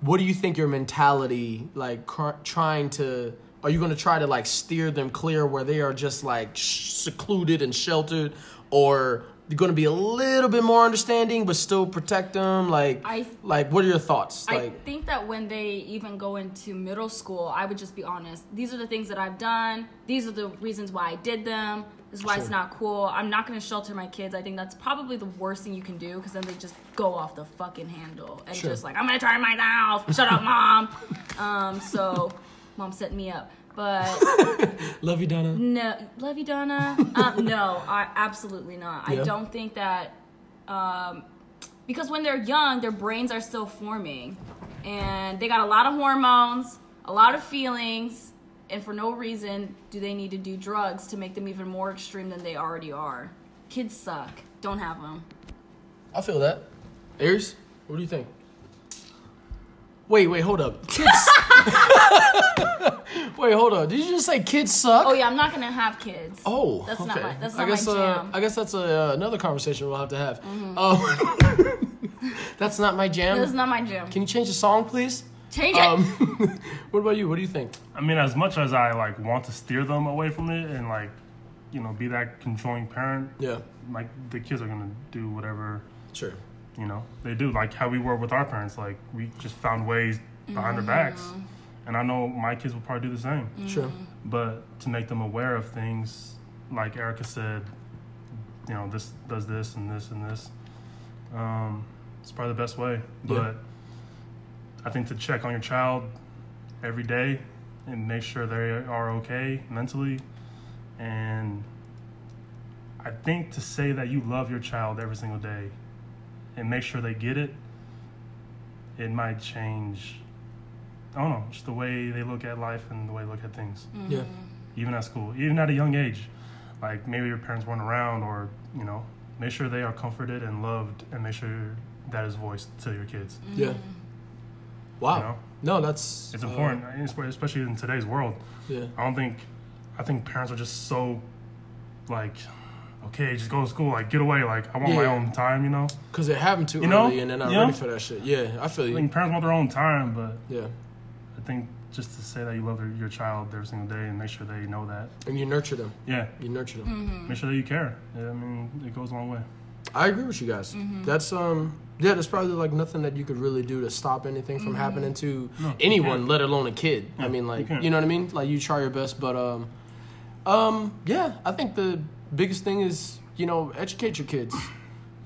what do you think your mentality like cr- trying to are you going to try to like steer them clear where they are just like sh- secluded and sheltered or you're going to be a little bit more understanding but still protect them like I- like what are your thoughts I like think that when they even go into middle school, I would just be honest. These are the things that I've done. These are the reasons why I did them. This is why it's not cool. I'm not going to shelter my kids. I think that's probably the worst thing you can do because then they just go off the fucking handle and Sure. just like, I'm going to turn myself. Shut up, mom. Um, so, mom set me up. But love you donna no, love you, Donna. Um, no, I absolutely not. Yeah. I don't think that um, because when they're young, their brains are still forming, and they got a lot of hormones, a lot of feelings, and for no reason do they need to do drugs to make them even more extreme than they already are. Kids suck. Don't have them. i feel that aries what do you think wait wait hold up kids wait hold on. did you just say kids suck Oh yeah, I'm not gonna have kids. Oh, that's okay. not my that's I not guess my uh, jam. Mm-hmm. I guess that's uh, another conversation we'll have to have. Um, that's not my jam. that's not my jam. Can you change the song, please? Change it. Um, what about you? What do you think? I mean, as much as I like want to steer them away from it and like, you know, be that controlling parent, Yeah, like the kids are gonna do whatever sure. you know they do. Like how we were with our parents. Like we just found ways behind their backs, and I know my kids will probably do the same. Sure. But to make them aware of things, like Erica said, you know, this does this and this and this. Um, it's probably the best way. Yeah. But I think to check on your child every day and make sure they are okay mentally. And I think to say that you love your child every single day and make sure they get it, it might change. I don't know, just the way they look at life and the way they look at things Yeah. even at school, even at a young age. like maybe your parents weren't around, or you know, make sure they are comforted and loved, and make sure that is voiced to your kids. Yeah. Wow. You know? No, that's It's uh, important, especially in today's world. yeah. I don't think, I think parents are just so, like, okay, just go to school, like get away, like I want my own time, you know. Because it happened too You know? early and they're not You know? ready for that shit. Yeah, I feel I you. mean, parents want their own time, but Yeah. I think just to say that you love your child every single day and make sure they know that, And you nurture them. yeah, You nurture them. Mm-hmm. make sure that you care. Yeah, I mean, it goes a long way. I agree with you guys. Mm-hmm. That's um yeah, there's probably like nothing that you could really do to stop anything from Mm-hmm. happening to No, anyone, let alone a kid. I mean like can't. you know what I mean? Like you try your best, but um um yeah, I think the biggest thing is, you know, educate your kids.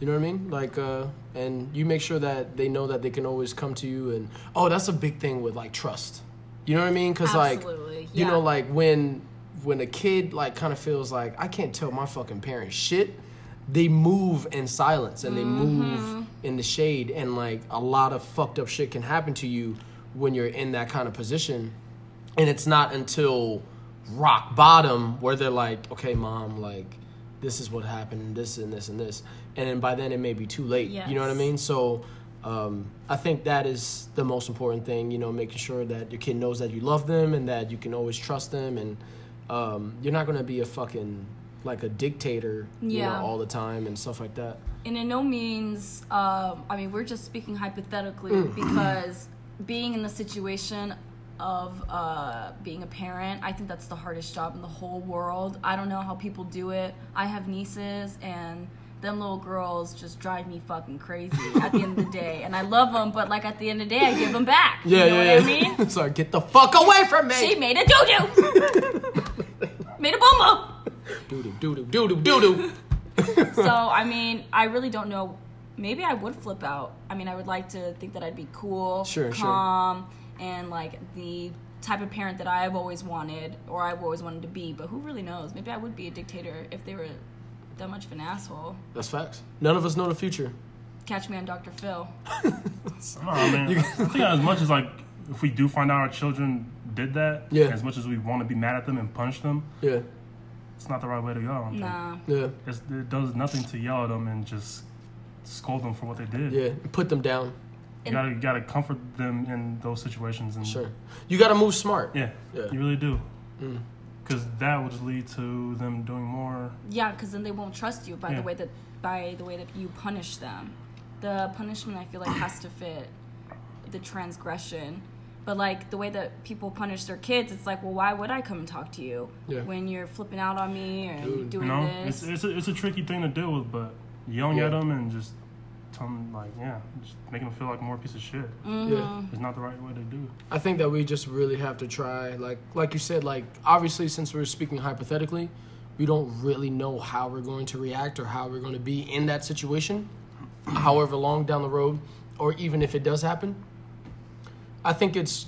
You know what I mean? Like uh and you make sure that they know that they can always come to you and oh, that's a big thing with like trust. You know what I mean? Cuz like Absolutely, you know like when when a kid like kind of feels like I can't tell my fucking parents shit, they move in silence and they move in the shade and like a lot of fucked up shit can happen to you when you're in that kind of position and it's not until rock bottom where they're like okay mom like this is what happened this and this and this and then by then it may be too late. You know what i mean? So um, i think that is the most important thing you know making sure that your kid knows that you love them and that you can always trust them and um, you're not going to be a fucking like a dictator you know all the time and stuff like that. And in no means um, i mean we're just speaking hypothetically Mm. because being in the situation of uh, being a parent i think that's the hardest job in the whole world. I don't know how people do it. I have nieces and them little girls just drive me fucking crazy at the end of the day and i love them but like at the end of the day i give them back yeah you know yeah what yeah i mean sorry get the fuck away from me she made a doo-doo made a boom boom doo doo doo doo doo doo doo so I mean, I really don't know. Maybe I would flip out. I mean, I would like to think that I'd be cool, Sure, sure. calm, and like the type of parent that I've always wanted or I've always wanted to be. But who really knows? Maybe I would be a dictator if they were that much of an asshole. that's facts none of us know the future Catch me on Dr. Phil. No, I mean, I think as much as like if we do find out our children did that, Yeah. as much as we want to be mad at them and punish them, yeah it's not the right way to go. I don't think. Nah. yeah It's, it does nothing to yell at them and just scold them for what they did. yeah put them down You gotta, you gotta comfort them in those situations. And Sure. You got to move smart. Yeah, Yeah. you really do. Mm. Because that will just lead to them doing more. Yeah, because then they won't trust you by Yeah. the way that by the way that you punish them. The punishment I feel like has to fit the transgression. But like the way that people punish their kids, it's like, well, why would I come and talk to you Yeah. when you're flipping out on me or Dude. You doing know, this? it's it's a, it's a tricky thing to deal with, but yelling at them and just tell them like, yeah, just making them feel like more a piece of shit Mm-hmm. Yeah. is not the right way to do. I think that we just really have to try, like, like you said, like obviously since we're speaking hypothetically, we don't really know how we're going to react or how we're going to be in that situation, however long down the road, or even if it does happen. I think it's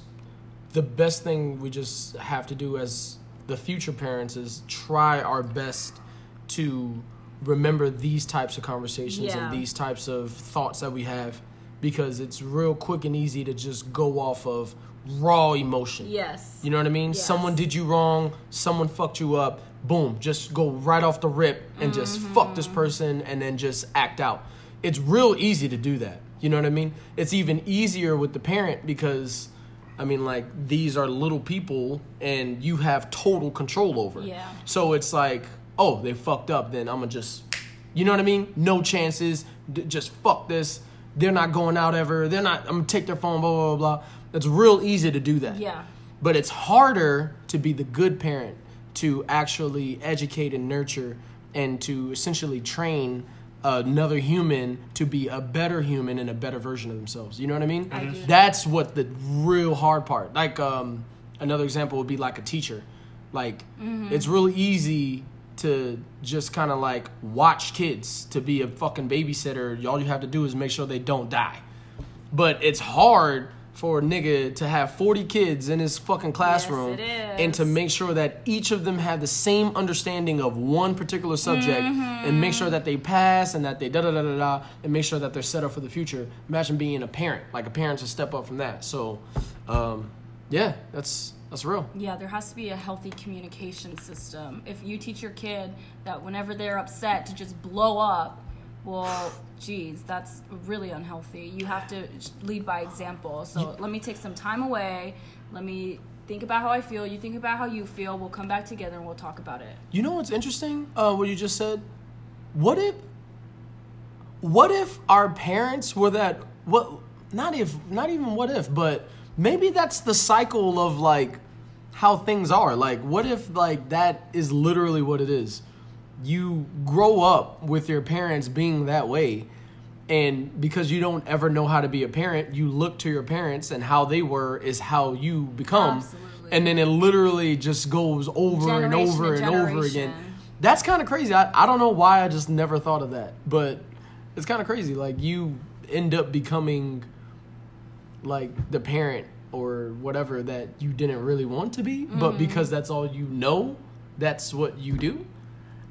the best thing we just have to do as the future parents is try our best to remember these types of conversations Yeah. and these types of thoughts that we have because it's real quick and easy to just go off of raw emotion. yes. You know what I mean? Yes. Someone did you wrong, someone fucked you up, boom, just go right off the rip and just mm-hmm. fuck this person and then just act out. It's real easy to do that. You know what I mean? It's even easier with the parent because I mean like these are little people and you have total control over. Yeah. So it's like, oh, they fucked up, then I'm gonna just you know what I mean? No chances. D- just fuck this. They're not going out ever. They're not. I'm gonna take their phone. Blah blah blah. blah. It's real easy to do that. Yeah. But it's harder to be the good parent to actually educate and nurture and to essentially train another human to be a better human and a better version of themselves. You know what I mean? I do. That's what the real hard part. Like um, another example would be like a teacher. Like it's really easy to just kind of like watch kids to be a fucking babysitter. All you have to do is make sure they don't die. But it's hard for a nigga to have 40 kids in his fucking classroom is. and to make sure that each of them have the same understanding of one particular subject and make sure that they pass and that they da da da da da and make sure that they're set up for the future. Imagine being a parent. Like a parent to step up from that. So, um, yeah, that's That's real. Yeah, there has to be a healthy communication system. If you teach your kid that whenever they're upset to just blow up, well, geez, that's really unhealthy. You have to lead by example. So let me take some time away. Let me think about how I feel. You think about how you feel. We'll come back together and we'll talk about it. You know what's interesting? Uh, what you just said. What if? What if our parents were that? What? Not if. Not even what if, but maybe that's the cycle of like how things are. Like, what if like that is literally what it is? You grow up with your parents being that way. And because you don't ever know how to be a parent, you look to your parents and how they were is how you become. Absolutely. And then it literally just goes over and over and over again. generation. That's kind of crazy. I, I don't know why I just never thought of that, but it's kind of crazy. Like you end up becoming like the parent or whatever that you didn't really want to be, Mm-hmm. but because that's all you know, that's what you do.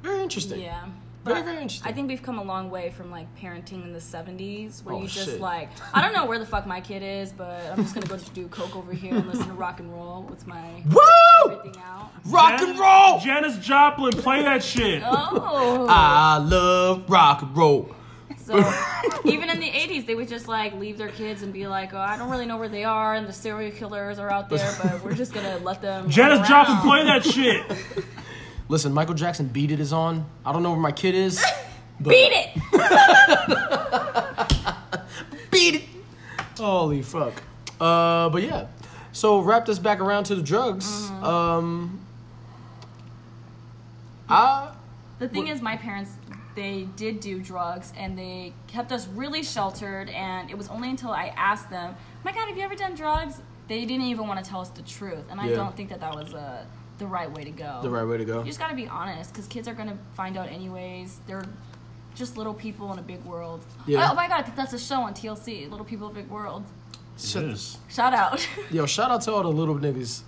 Very interesting. Yeah. Very, But very interesting. I think we've come a long way from like parenting in the 70s where Oh, you just shit. like, I don't know where the fuck my kid is, but I'm just gonna go do coke over here and listen to rock and roll with my Woo! everything out. Rock and roll. Janis Joplin, play that shit. Oh. I love rock and roll. So even in the 80s, they would just like leave their kids and be like, oh, I don't really know where they are and the serial killers are out there, but we're just gonna let them. run Janis Joplin, around." play that shit. Listen, Michael Jackson Beat It is on. I don't know where my kid is. But Beat it! Beat it. Holy fuck. Uh, but yeah. So wrap this back around to the drugs. Mm-hmm. Um, I The thing is, my parents, they did do drugs and they kept us really sheltered. And it was only until I asked them, "My God, have you ever done drugs?" They didn't even want to tell us the truth, and I Yeah. don't think that that was uh, the right way to go. the right way to go. You just got to be honest, because kids are gonna find out anyways. They're just little people in a big world. Yeah. Oh my God, that's a show on TLC, Little People, Big World. Shut- Yes. Shout out. Yo, shout out to all the little niggas.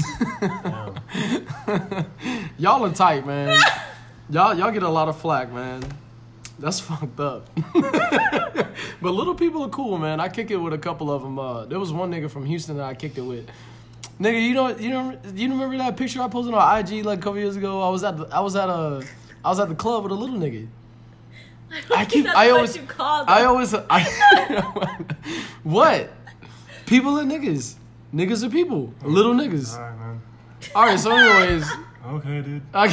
y'all are tight, man. y'all y'all get a lot of flack, man. That's fucked up. but little people are cool, man. I kick it with a couple of them. Uh, there was one nigga from Houston that I kicked it with. Nigga, you know, you know, you remember that picture I posted on IG like a couple years ago? I was at, the, I was at a, I was at the club with a little nigga. I keep, That's I what always, you call I always, I, what? People are niggas. Niggas are people. Little niggas. All right, man. All right. So, anyways, Okay, dude. I,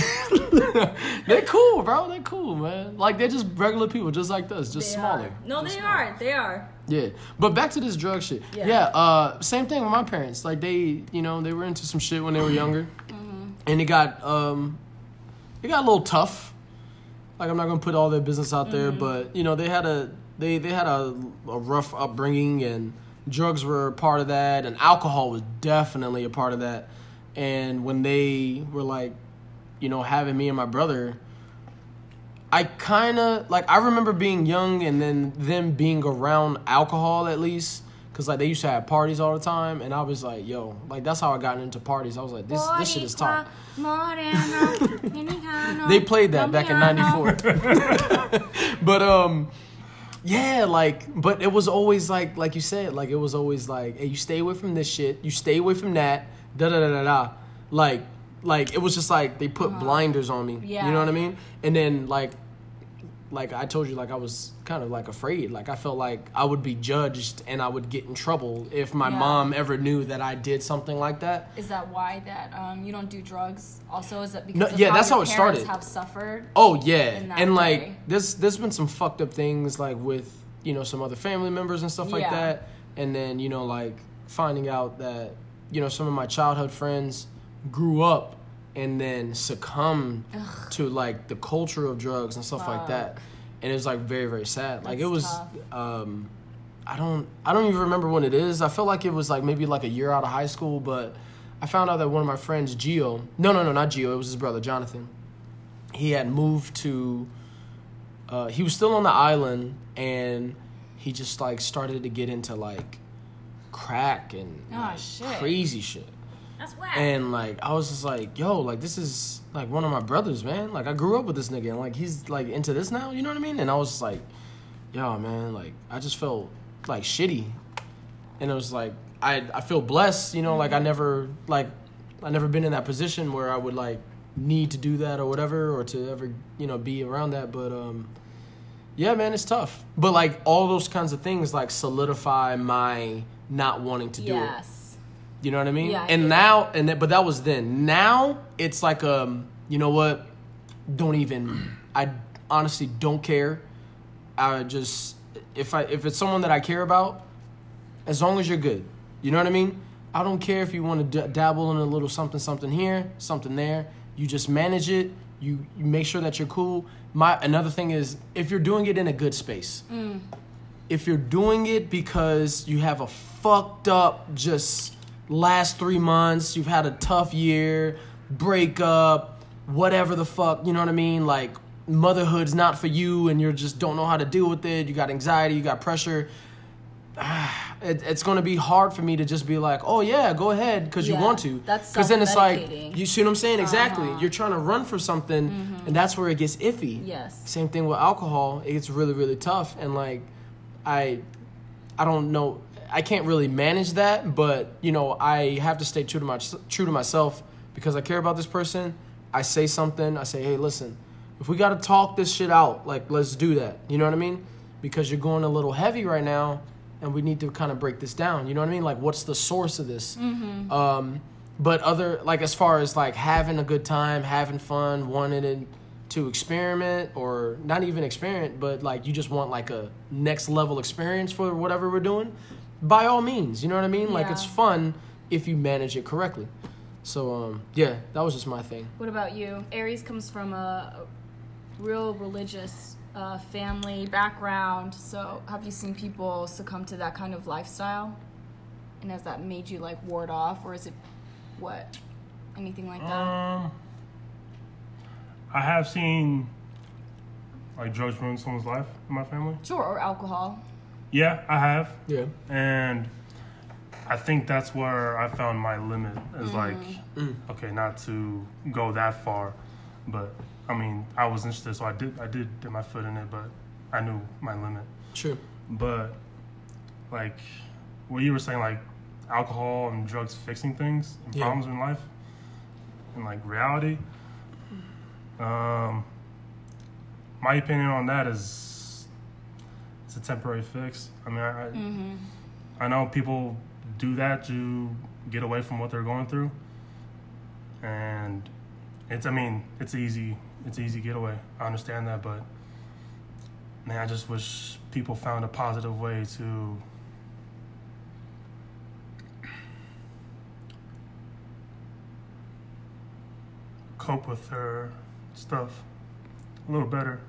they're cool, bro. They're cool, man. Like they're just regular people, just like us, just They smaller. are. No, Just they smaller. are. They are. Yeah, but back to this drug shit. Yeah, Yeah. uh, same thing with my parents. Like they, you know, they were into some shit when they were younger, and it got, um, it got a little tough. Like I'm not gonna put all their business out there, but you know, they had a, they they had a, a rough upbringing, and drugs were a part of that, and alcohol was definitely a part of that. And when they were like, you know, having me and my brother, I kind of like I remember being young and then them being around alcohol at least because like they used to have parties all the time. And I was like yo like that's how I got into parties. I was like this this shit is top. they played that back in 94 but um yeah like but it was always like like you said like it was always like hey you stay away from this shit. You stay away from that da da da da da like like it was just like they put blinders on me Yeah. you know what i mean and then like like I told you, like I was kind of like afraid. Like I felt like I would be judged and I would get in trouble if my Yeah. mom ever knew that I did something like that. Is that why that um, you don't do drugs? Also, is that because No, yeah, how that's how it started. Have suffered. Oh yeah, and like way. there's there's been some fucked up things like with you know some other family members and stuff like Yeah. that, and then you know like finding out that you know some of my childhood friends grew up and then succumbed to like the culture of drugs and stuff like that, and it was like very very sad. like it was. tough. um I don't I don't even remember when it is. I feel like it was like maybe like a year out of high school, but I found out that one of my friends, Geo, no no no not Geo, it was his brother Jonathan. He had moved to uh, he was still on the island and he just like started to get into like crack and Oh, like, shit. crazy shit. That's whack. And like I was just like, yo, like this is like one of my brothers, man. Like I grew up with this nigga and like he's like into this now, you know what I mean? And I was just like, yo, man, like I just felt like shitty. And it was like I I feel blessed. You know, like I never like I never been in that position where I would like need to do that or whatever, or to ever you know be around that. But um, yeah, man, it's tough. But like all those kinds of things like solidify my not wanting to do it. Yes. You know what I mean? Yeah, I and now, and that, but that was then. Now it's like, um, you know what? Don't even. I honestly don't care. I just if I if it's someone that I care about, as long as you're good, you know what I mean. I don't care if you want to d- dabble in a little something something here, something there. You just manage it. You you make sure that you're cool. My another thing is if you're doing it in a good space if you're doing it because you have a fucked up just last three months, you've had a tough year, breakup, whatever the fuck, you know what I mean? Like motherhood's not for you and you just don't know how to deal with it, you got anxiety, you got pressure. It, it's to be hard for me to just be like, oh yeah, go ahead because you want to. that's Because then it's like, you see what I'm saying? Exactly. Uh-huh. You're trying to run for something, and that's where it gets iffy. Yes. Same thing with alcohol. It gets really, really tough, and like, I, I don't know. I can't really manage that, but you know, I have to stay true to my true to myself because I care about this person. I say something. I say, hey, listen, if we got to talk this shit out, like, let's do that. You know what I mean? Because you're going a little heavy right now, and we need to kind of break this down. You know what I mean? Like, what's the source of this? Um, but other like as far as like having a good time, having fun, wanting it to experiment or not even experiment, but like you just want like a next level experience for whatever we're doing. By all means, you know what I mean? Like it's fun if you manage it correctly. So um, yeah, that was just my thing. What about you? Aries comes from a, a real religious uh, family background. So, have you seen people succumb to that kind of lifestyle? And has that made you like ward off, or is it what? Anything like that? Um, I have seen like drugs ruin someone's life in my family. sure, or alcohol. Yeah, I have, Yeah. and I think that's where I found my limit. Is like, Mm. okay, not to go that far, but I mean, I was interested, so I did. I did dip my foot in it, but I knew my limit. Sure. But like what you were saying, like alcohol and drugs fixing things and Yeah. problems in life and like reality. Um, my opinion on that is it's a temporary fix. I mean, I, I, I know people do that to get away from what they're going through, and it's. I mean, it's easy. It's easy getaway. I understand that, but man, I just wish people found a positive way to cope with their stuff a little better.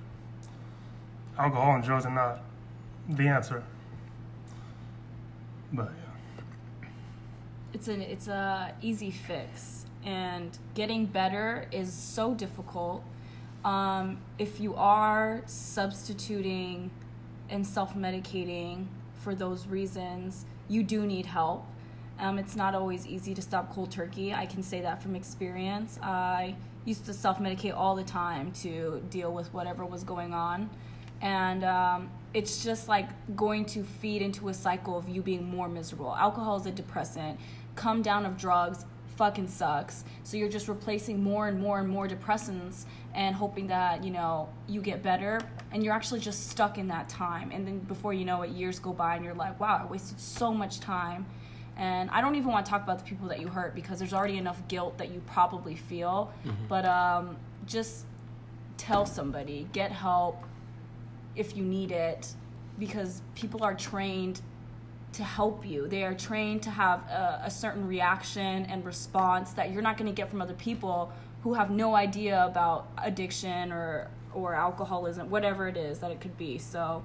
Alcohol and drugs are not the answer. But yeah. it's an it's a easy fix and getting better is so difficult um, if you are substituting and self-medicating for those reasons you do need help um, it's not always easy to stop cold turkey i can say that from experience i used to self-medicate all the time to deal with whatever was going on and um, it's just like going to feed into a cycle of you being more miserable. Alcohol is a depressant. Come down of drugs fucking sucks. So you're just replacing more and more and more depressants and hoping that you know you get better, and you're actually just stuck in that time. And then before you know it, years go by, and you're like, wow, I wasted so much time. And I don't even want to talk about the people that you hurt because there's already enough guilt that you probably feel. But um, just tell somebody, get help if you need it because people are trained to help you. They are trained to have a, a certain reaction and response that you're not going to get from other people who have no idea about addiction or or alcoholism, whatever it is that it could be. So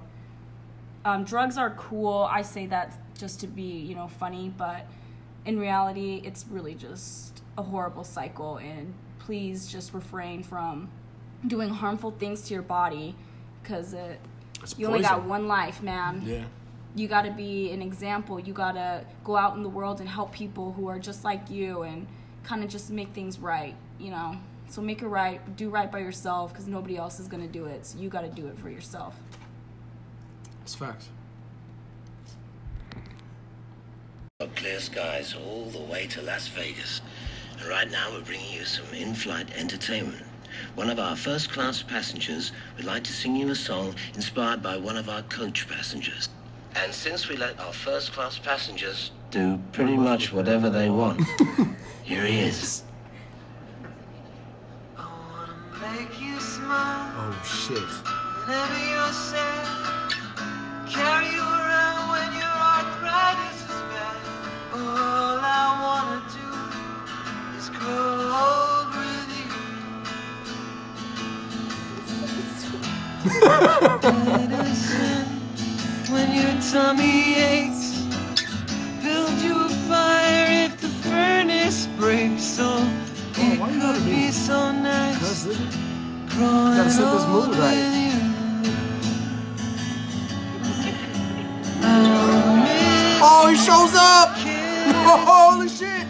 um, drugs are cool. I say that just to be, you know, funny, but in reality, it's really just a horrible cycle. And please just refrain from doing harmful things to your body because it It's you only got one life, man. Yeah. You got to be an example. You got to go out in the world and help people who are just like you and kind of just make things right, you know. So make it right, do right by yourself because nobody else is going to do it. So you got to do it for yourself. It's facts. clear skies all the way to Las Vegas. And right now we're bringing you some in-flight entertainment. One of our first-class passengers would like to sing you a song inspired by one of our coach passengers. And since we let our first-class passengers do pretty much whatever they want, here he is. Make you smile Oh shit. When your arthritis is bad. All I wanna do is grow old with you. Medicine when your tummy aches. Build you a fire if the furnace breaks. So oh, it you gotta could be- be so nice. Gotta set this mood right. Oh, he shows up! Holy shit!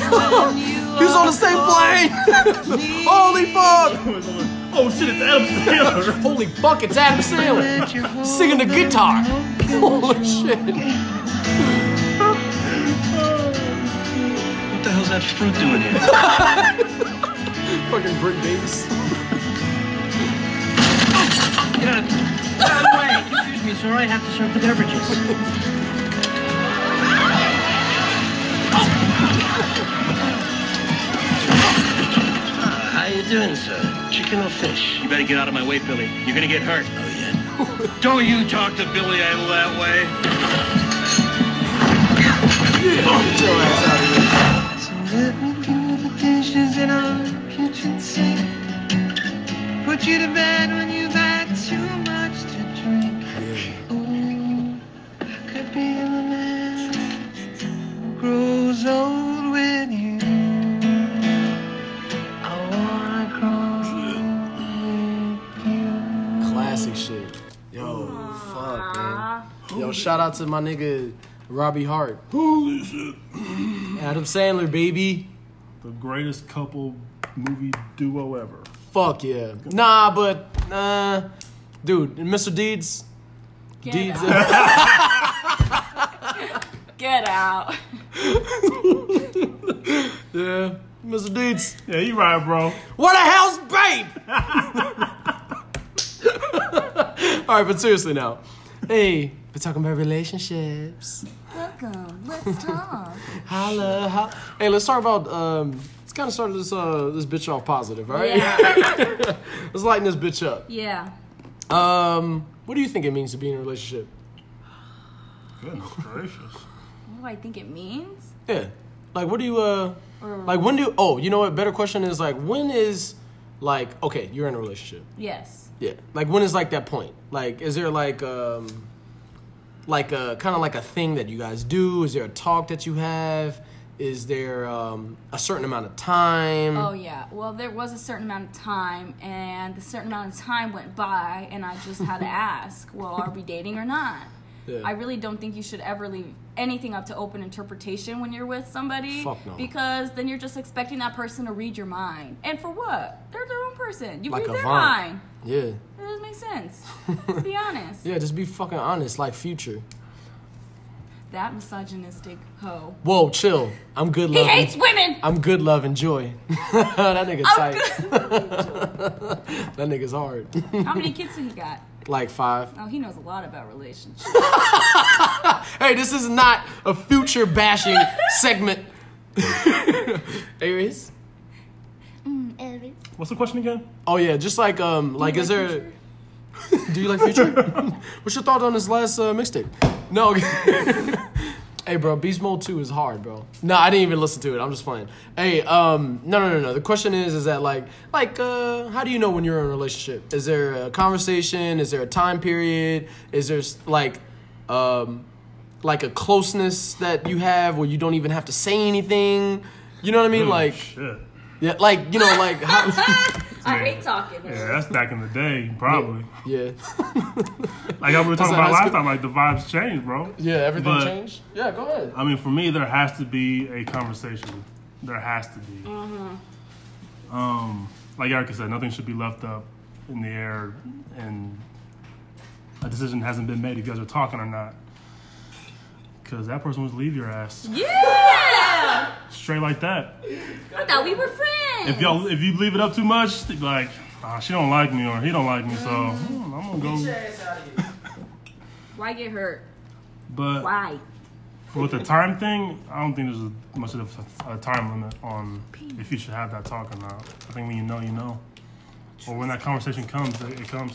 when you He's on the same plane! Holy fuck! Oh shit, it's Adam Sandler. Holy fuck, it's Adam Sandler! Singing the guitar! Holy shit! What the hell's that fruit doing here? Fucking Brick Davis. Get out of, get out of the way. Excuse me, sir. I have to serve the beverages. How you doing, sir? Chicken or fish? You better get out of my way, Billy. You're gonna get hurt. Oh, yeah. Don't you talk to Billy Idol that way. Out to my nigga Robbie Hart. Holy shit. Adam Sandler, baby. The greatest couple movie duo ever. Fuck yeah. Nah, but, uh, dude, Mr. Deeds. Get Deeds. out. Get out. yeah, Mr. Deeds. Yeah, you right, bro. What the hell's Babe? All right, but seriously now. Hey, we're talking about relationships. Welcome. Let's talk. Holla, holla. Hey, let's talk about. Um, let's kind of start this uh this bitch off positive, right? Yeah. let's lighten this bitch up. yeah. Um, what do you think it means to be in a relationship? Goodness gracious. What do I think it means? Yeah, like what do you uh, Or- like when do? Oh, you know what? Better question is like when is like okay, you're in a relationship. Yes. Yeah, like when is like that point? Like, is there like um, like a kind of like a thing that you guys do? Is there a talk that you have? Is there um, a certain amount of time? Oh yeah. Well, there was a certain amount of time, and the certain amount of time went by, and I just had to ask, well, are we dating or not? Yeah. I really don't think you should ever leave anything up to open interpretation when you're with somebody. Fuck no. Because then you're just expecting that person to read your mind. And for what? They're their own person. You Like read their mind. Yeah, That doesn't make sense. Be honest. yeah. Just be fucking honest, like Future. That misogynistic hoe. Whoa, chill. I'm good He love. hates women! I'm good love and joy. that nigga I'm tight. that nigga's hard. How many kids did he got? Like five. Oh, he knows a lot about relationships. Hey, this is not a future bashing segment. Aries. What's the question again? Oh yeah, just like um, like you is like there? Do you like Future? What's your thought on this last uh, mixtape? No. Hey, bro, Beast Mode Two is hard, bro. No, I didn't even listen to it. I'm just playing. Hey, um, no, no, no, no. The question is, is that like, like, uh, how do you know when you're in a relationship? Is there a conversation? Is there a time period? Is there like, um, like a closeness that you have where you don't even have to say anything? You know what I mean? Oh, Like, shit. Yeah, like you know, like how. I hate talking. Yeah, that's back in the day, probably. Yeah. Like I we were talking that about last school? time, like the vibes changed, bro. Yeah, everything But- changed. Yeah, go ahead. I mean, for me, there has to be a conversation. There has to be. Um, like Erica said, nothing should be left up in the air, and a decision hasn't been made if you guys are talking or not. Cause that person was leave your ass Yeah! Straight like that. I thought we were friends. If y'all if you leave it up too much, they be like, ah, she don't like me or he don't like me, so hmm, I'm gonna go. Why get hurt? But Why? with the time thing, I don't think there's a, much of a, a time limit on if you should have that talk or not. I think when you know, you know. Or when that conversation comes, it, it comes.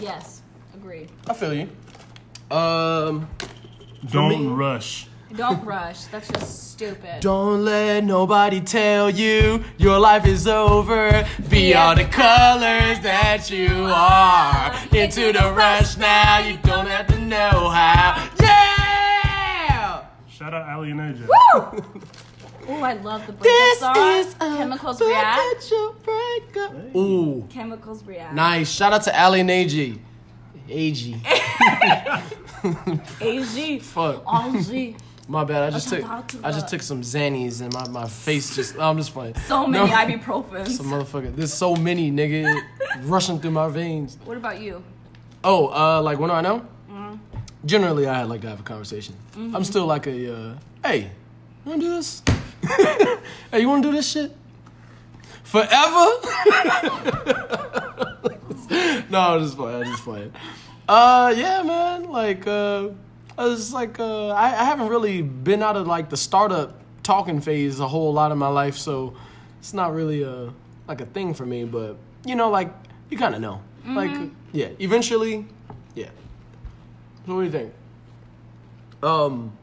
Yes. Agreed. I feel you. Um, Don't me- rush. Don't rush. That's just stupid. don't let nobody tell you your life is over. Be all the colors that you are. Into the rush now, you don't have to know how. Yeah! Shout out Aly and AJ. Oh, I love the breakup song. Chemicals react. potential breakup. Ooh, Chemicals react. nice. Shout out to Aly and AG. AG. AG. Fuck. AG. My bad. I just took to I just took some Xannies and my, my face just I'm just playing. So many No. ibuprofens. Some motherfucker. There's so many nigga rushing through my veins. What about you? Oh, uh, like when do I know? Mm-hmm. Generally, I like to have a conversation. I'm still like a, uh, hey, you wanna do this? hey, you wanna do this shit? Forever? no, I'm just playing. I'm just playing. Uh, yeah, man. Like, uh, I was like, uh, I, I haven't really been out of like the startup talking phase a whole lot of my life, so it's not really a like a thing for me. But you know, like you kind of know. Like, yeah, eventually, yeah. So what do you think? Um,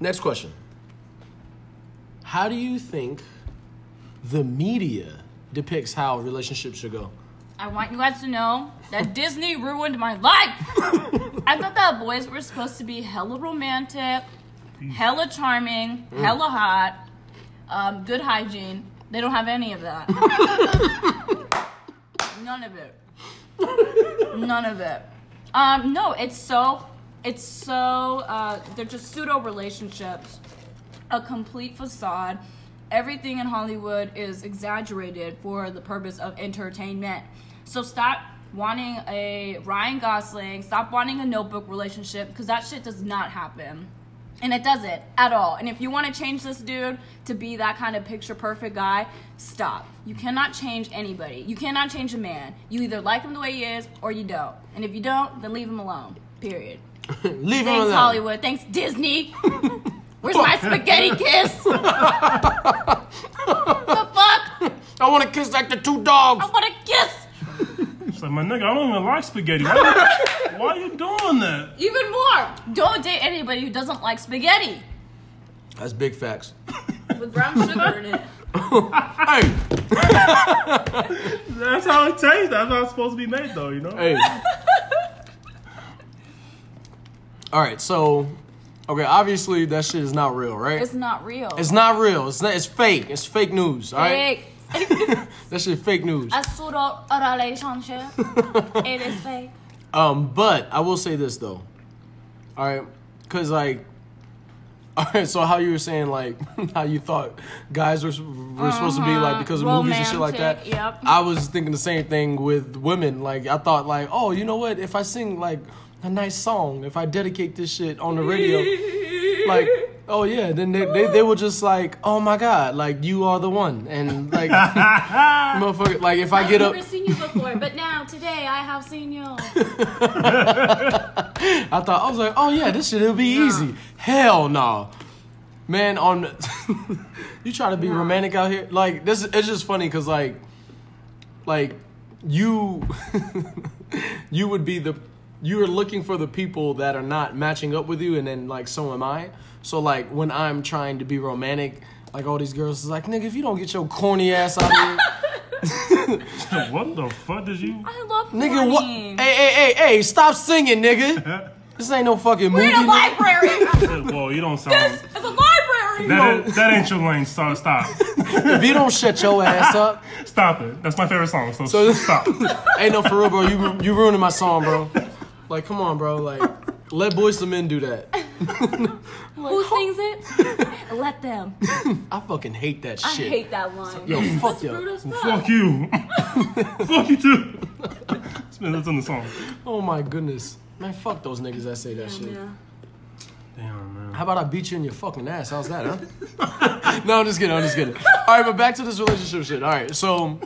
next question. How do you think the media depicts how relationships should go? I want you guys to know that Disney ruined my life. I thought that boys were supposed to be hella romantic, hella charming, hella hot, um, good hygiene. They don't have any of that. None of it. None of it. Um, no, it's so, it's so, uh, they're just pseudo relationships, a complete facade. Everything in Hollywood is exaggerated for the purpose of entertainment. So stop wanting a Ryan Gosling, stop wanting a notebook relationship, because that shit does not happen. And it doesn't at all. And if you want to change this dude to be that kind of picture perfect guy, stop. You cannot change anybody. You cannot change a man. You either like him the way he is or you don't. And if you don't, then leave him alone. Period. Leave him alone. Thanks. Hollywood. Thanks, Disney. Where's my spaghetti kiss? the fuck? I want to kiss like the two dogs. I want a kiss. It's like, my nigga, I don't even like spaghetti. Why, you- why are you doing that? Even more. Don't date anybody who doesn't like spaghetti That's big facts. with brown sugar in it. hey, That's how it tastes. That's how it's supposed to be made, though, you know? hey. All right, so okay, obviously that shit is not real, right? It's not real. It's not real. It's not. It's fake. It's fake news. All right. That shit fake news. A pseudo relationship. it is fake. Um, but I will say this though. All right, cause like, all right. So how you were saying like how you thought guys were were supposed to be like because of movies and shit like that. Uh-huh. Yep. I was thinking the same thing with women. Like I thought like, oh, you know what? If I sing like a nice song, if I dedicate this shit on the radio, like. Oh yeah, then they, they they were just like, oh my god, like you are the one, and like, motherfucker, like if I get up, I've up, never seen you before, but now today I have seen you. I thought I was like, oh yeah, this shit will be easy. Hell no, man. On you try to be romantic out here, like this. It's just funny because like, like you, you would be the you are looking for the people that are not matching up with you, and then like so am I. So like when I'm trying to be romantic, like all these girls is like, nigga, if you don't get your corny ass out of here. What the fuck did you? I love Nigga, what? Hey, hey, hey, hey! Stop singing, nigga. This ain't no fucking We're movie. in a library. Well, you don't sound. this is a library. That, ain't- that ain't your lane. So stop. If you don't shut your ass up, Stop it. That's my favorite song. So, So- stop. ain't no for real, bro. You you ruining my song, bro. Like, come on, bro. Like, let Boyz II Men do that. Who sings it? Let them. I fucking hate that shit. I shit. hate that line. Yo, fuck yo. Rude as fuck. Fuck you. Fuck you too. That's in the song. Oh my goodness, man. Fuck those niggas that say that shit. Yeah. Damn, man. How about I beat you in your fucking ass? How's that, huh? no, I'm just kidding. I'm just kidding. All right, but back to this relationship shit. All right, so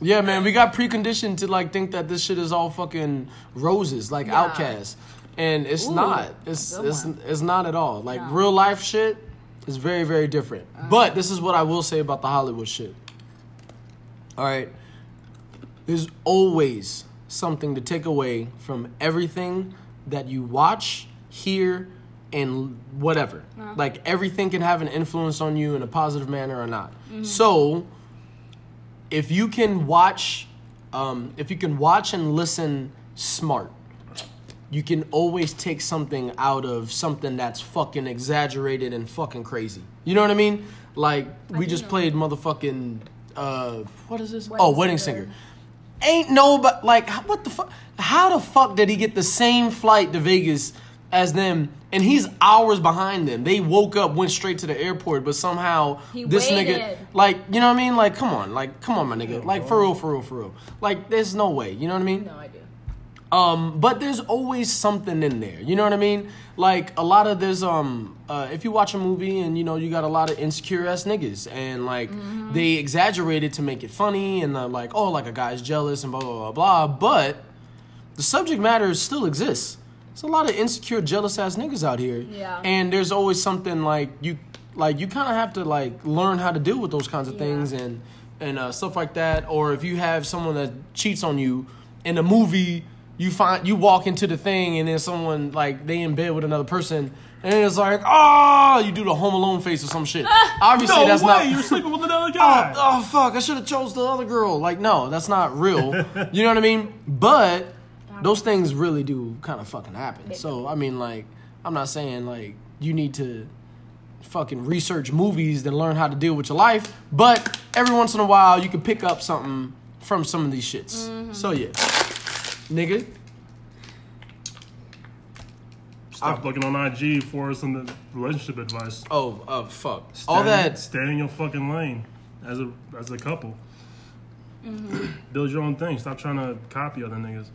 yeah, man, we got preconditioned to like think that this shit is all fucking roses, like Yeah. outcasts, and it's Ooh, not. It's it's one. it's not at all. Like No. real life shit is very very different. Uh-huh. But this is what I will say about the Hollywood shit. All right, there's always something to take away from everything that you watch, hear, and whatever. Like everything can have an influence on you in a positive manner or not. So, if you can watch, um, if you can watch and listen smart, you can always take something out of something that's fucking exaggerated and fucking crazy. You know what I mean? Like we just know. played motherfucking uh what is this? Wedding oh, Wedding Singer. Singer. Ain't no but like what the fuck? How the fuck did he get the same flight to Vegas as them? And he's hours behind them. They woke up, went straight to the airport, but somehow He this nigga, like, you know what I mean? Like, come on, like, come on, my nigga, like, for real, for real, for real. Like, there's no way. You know what I mean? No idea. Um, but there's always something in there. You know what I mean? Like a lot of there's um uh if you watch a movie and you know you got a lot of insecure ass niggas and like they exaggerated to make it funny and uh, like oh like a guy's jealous and blah blah blah blah but the subject matter still exists. There's a lot of insecure jealous ass niggas out here. Yeah. And there's always something like you like you kind of have to like learn how to deal with those kinds of Yeah. things and and uh, stuff like that. Or if you have someone that cheats on you in a movie, you find you walk into the thing and then someone like they in bed with another person and it's like oh you do the Home Alone face or some shit. Obviously No that's way, not. you're sleeping with another Oh, guy. oh fuck! I should have chose the other girl. Like, no, that's not real. you know what I mean? But those things really do kind of fucking happen. So I mean, like, I'm not saying like you need to fucking research movies and learn how to deal with your life, but every once in a while you can pick up something from some of these shits. So yeah, nigga. Stop looking on IG for some relationship advice. Oh, uh, fuck. Stay, All that. Stay in your fucking lane as a as a couple. Mm-hmm. Build your own thing. Stop trying to copy other niggas.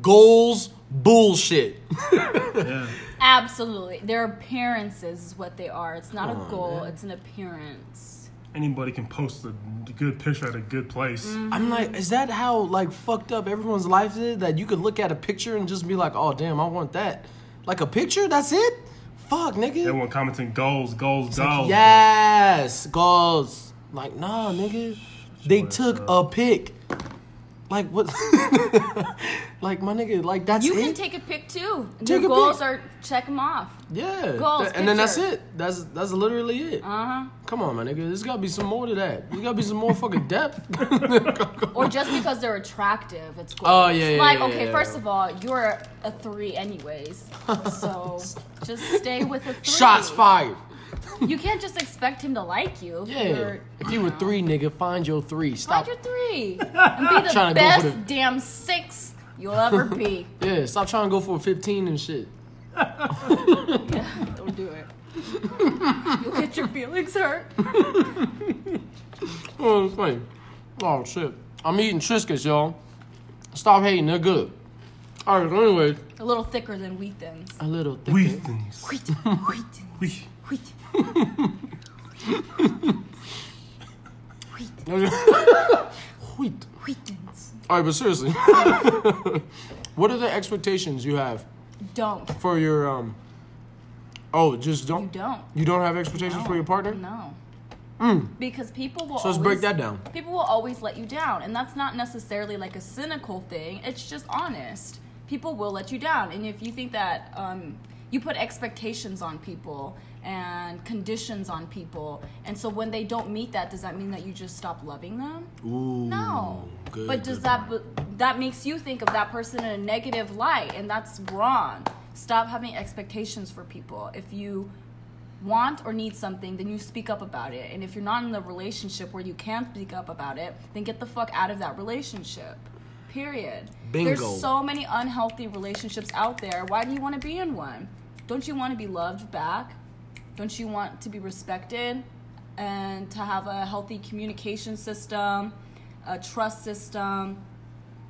Goals bullshit. Yeah. Absolutely. Their appearances is what they are. It's not Come a goal, man. it's an appearance. Anybody can post a good picture at a good place. Mm. I'm like, is that how like fucked up everyone's life is? That you could look at a picture and just be like, oh damn, I want that. Like a picture, that's it. Fuck, nigga. Everyone commenting goals, goals, It's like, goals. yes, goals. Like, nah, nigga. They took a pic. Like what? like my nigga, like that's You it. can take a pic too. Take Your a goals pic. are check them off. yeah, Goals, Th- and then that's it. That's that's literally it. Uh huh. Come on, my nigga. There's gotta be some more to that. There's gotta be some more fucking depth. Or just because they're attractive, it's goals. Oh, yeah, yeah, Like, yeah, okay, yeah. first of all, you're a three anyways. So just stay with a three. Shots fired. You can't just expect him to like you. if Yeah. you're- If you were three, nigga, find your three. Stop. Find your three. And be the Tryna go for best the- damn six you'll ever be. Yeah, stop trying to go for a 15 and shit. Don't do it. You'll get your feelings hurt. Oh, it's funny. Oh, shit. I'm eating Triscuits, y'all. Stop hating, they're good. Alright, so anyway, A little thicker than wheat thins. a little thicker. We things. Wheat, wheat, We. wheat. Wheat. Wheat thins. Alright, but seriously. what are the expectations you have Don't. for your, um. Oh, just don't? You don't. You don't have expectations for your partner? No. Because people will So let's always, break that down. People will always let you down, and that's not necessarily like a cynical thing. It's just honest. People will let you down, and if you think that um, you put expectations on people and conditions on people, and so when they don't meet that, does that mean that you just stop loving them? Ooh. No. Good, but does good that that makes you think of that person in a negative light and that's wrong. Stop having expectations for people. If you want or need something, then you speak up about it. And if you're not in the relationship where you can speak up about it, then get the fuck out of that relationship. Period. Bingo. There's so many unhealthy relationships out there. Why do you want to be in one? Don't you want to be loved back? Don't you want to be respected and to have a healthy communication system, a trust system?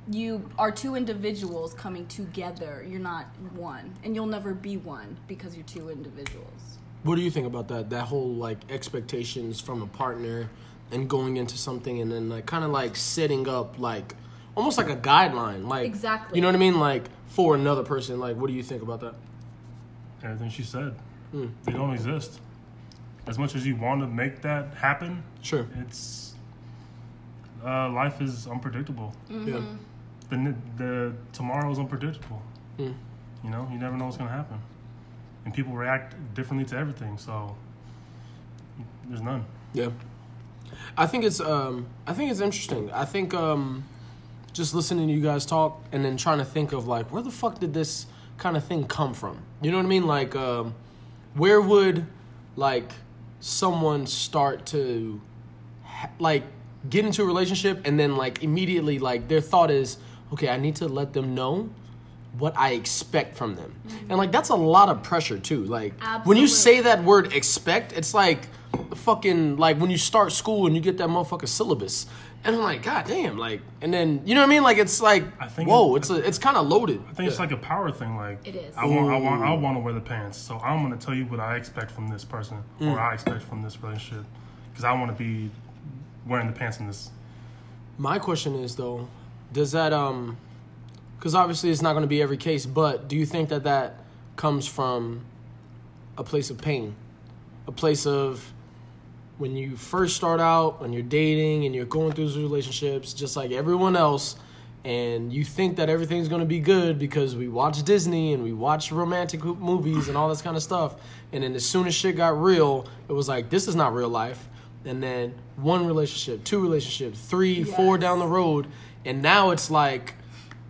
you are two individuals coming together. You're not one, and you'll never be one because you're two individuals. What do you think about that? That whole like expectations from a partner and going into something and then like kind of like setting up like almost like a guideline, like Exactly. You know what I mean? Like for another person. Like, what do you think about that? Everything she said, Hmm. they don't exist. As much as you want to make that happen, Sure. it's uh, life is unpredictable. Yeah. The the tomorrow is unpredictable. Hmm. You know, you never know what's gonna happen, and people react differently to everything. So there's none. Yeah. I think it's um I think it's interesting. I think um just listening to you guys talk and then trying to think of like where the fuck did this kind of thing come from? You know what I mean? Like um where would like someone start to ha- like get into a relationship and then like immediately like their thought is okay, I need to let them know what I expect from them. Mm-hmm. And like that's a lot of pressure too. Like when you say that word expect, it's like fucking like when you start school and you get that motherfucking syllabus. And I'm like, God damn, like and then you know what I mean? Like it's like I think whoa, it's a it's kinda loaded. I think it's like a power thing. Like It is. I want, I want, I want to wear the pants. So I'm gonna tell you what I expect from this person, Mm. or I expect from this relationship, because I want to be wearing the pants in this. My question is though, does that um, because obviously it's not going to be every case, but do you think that that comes from a place of pain, a place of when you first start out, when you're dating and you're going through those relationships, just like everyone else, and you think that everything's going to be good because we watch Disney and we watch romantic movies and all this kind of stuff, and then as soon as shit got real, it was like this is not real life. And then one relationship, two relationships, three, four down the road, and now it's like,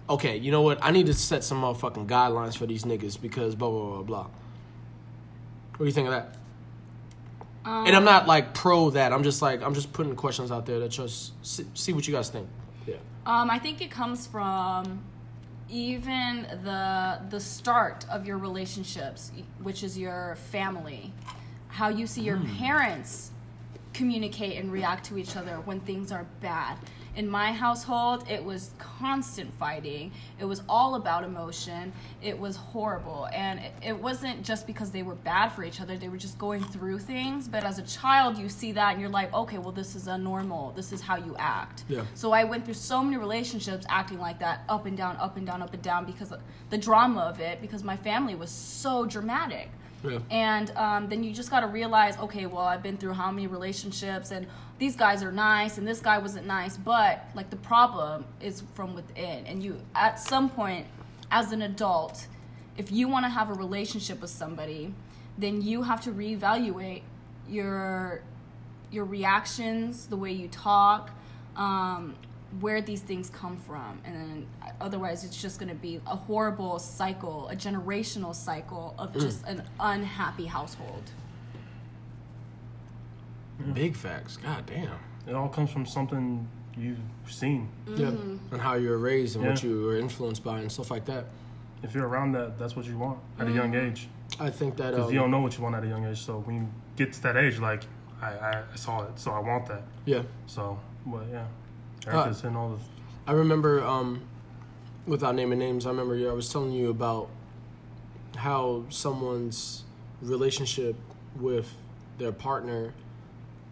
okay, you know what? I need to set some motherfucking guidelines for these niggas because blah blah blah blah. What do you think of that? And I'm not like pro that. I'm just like I'm just putting questions out there to just see, see what you guys think. Yeah. Um, I think it comes from even the the start of your relationships, which is your family, how you see your parents communicate and react to each other when things are bad. In my household, it was constant fighting. It was all about emotion. It was horrible. And it, it wasn't just because they were bad for each other, they were just going through things. But as a child, you see that and you're like, okay, well, this is a normal. This is how you act. Yeah. So I went through so many relationships acting like that, up and down, up and down, up and down, because of the drama of it, because my family was so dramatic. Yeah. And um, then you just got to realize, okay, well, I've been through how many relationships, and these guys are nice, and this guy wasn't nice, but like the problem is from within. And you, at some point, as an adult, if you want to have a relationship with somebody, then you have to reevaluate your your reactions, the way you talk, um, where these things come from, and then otherwise it's just going to be a horrible cycle, a generational cycle of mm. just an unhappy household. Mm. Big facts. God damn. It all comes from something you've seen. Mm-hmm. Yeah. And how you were raised and what you were influenced by and stuff like that. If you're around that, that's what you want at a mm. young age. I think that Because um, you don't know what you want at a young age. So when you get to that age, like I, I, I saw it, so I want that. yeah. So, but yeah, Uh, Erica's hitting all the. I remember, um, without naming names, I remember I was telling you about how someone's relationship with their partner,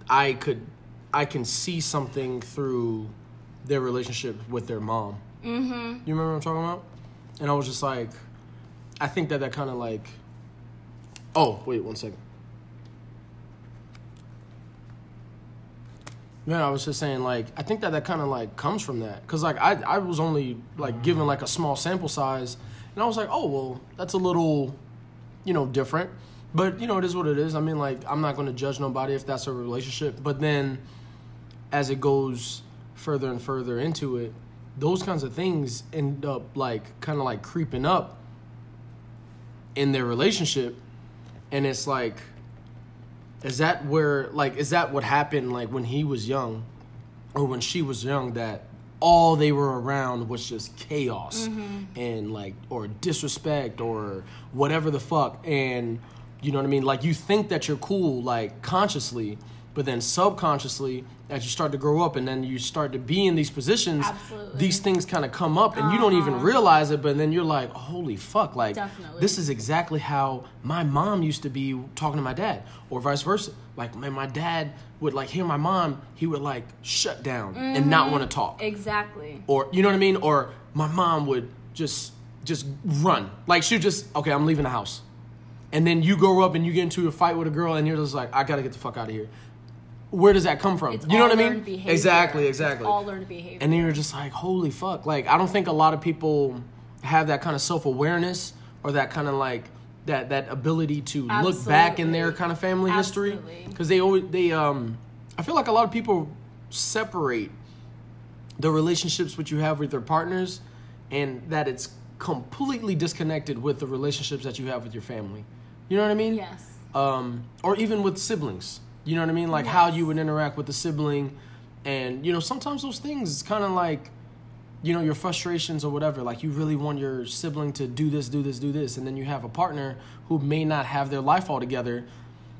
I could, I can see something through their relationship with their mom. Mm-hmm. You remember what I'm talking about? And I was just like, I think that that kind of like, oh wait one second. Yeah, I was just saying, like, I think that that kind of like comes from that, cause like I I was only like given like a small sample size, and I was like, oh well, that's a little, you know, different, but you know it is what it is. I mean, like I'm not gonna judge nobody if that's a relationship, but then as it goes further and further into it, those kinds of things end up like kind of like creeping up in their relationship, and it's like is that where like is that what happened like when he was young? Or when she was young that all they were around was just chaos mm-hmm. and like or disrespect or whatever the fuck. And you know what I mean? Like you think that you're cool like consciously But then subconsciously, as you start to grow up and then you start to be in these positions, Absolutely. these things kind of come up and you don't even uh-huh. realize it. But then you're like, holy fuck, like Definitely. this is exactly how my mom used to be talking to my dad, or vice versa. Like, man, my dad would like hear my mom, he would like shut down and not mm-hmm. want to talk Exactly. or you know what I mean? Or my mom would just just run. Like she would just okay, I'm leaving the house. And then you grow up and you get into a fight with a girl and you're just like, I gotta get the fuck out of here. Where does that come from? It's you know what I mean? behavior. Exactly, It's exactly. all learned behavior. And then you're just like, holy fuck. Like I don't think a lot of people have that kind of self awareness or that kind of like that that ability to look back in their kind of family history because they always they um I feel like a lot of people separate the relationships which you have with their partners and that it's completely disconnected with the relationships that you have with your family. You know what I mean? yes. um, or even with siblings. You know what I mean? Like how you would interact with the sibling, and you know sometimes those things it's kind of like, you know, your frustrations or whatever. Like you really want your sibling to do this, do this, do this, and then you have a partner who may not have their life all together,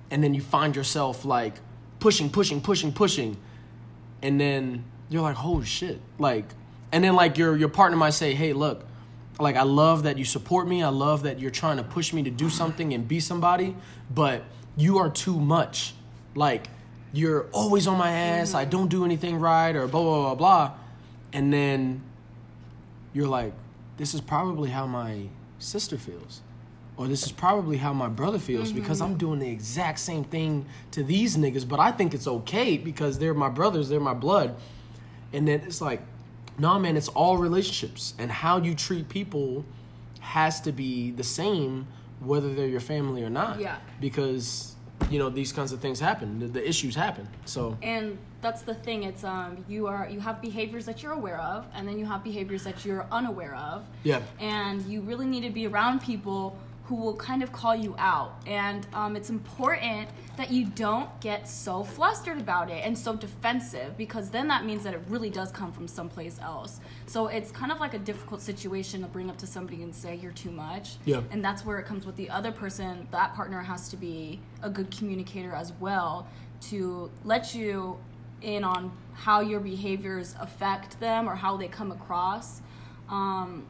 and then you find yourself like pushing, pushing, pushing, pushing, and then you're like, holy shit, like, and then like your your partner might say, hey, look, like I love that you support me. I love that you're trying to push me to do something and be somebody, but you are too much. Like you're always on my ass. I don't do anything right or blah blah blah blah. And then you're like, this is probably how my sister feels. Or this is probably how my brother feels mm-hmm. because I'm doing the exact same thing to these niggas, but I think it's okay because they're my brothers, they're my blood. And then it's like, nah, man, it's all relationships. And how you treat people has to be the same whether they're your family or not. Yeah. Because, you know, these kinds of things happen. The, the issues happen. So, and that's the thing it's um you are you have behaviors that you're aware of and then you have behaviors that you're unaware of Yeah. and you really need to be around people who will kind of call you out and um, it's important that you don't get so flustered about it and so defensive because then that means that it really does come from someplace else so it's kind of like a difficult situation to bring up to somebody and say you're too much Yeah. and that's where it comes with the other person that partner has to be a good communicator as well to let you in on how your behaviors affect them or how they come across um,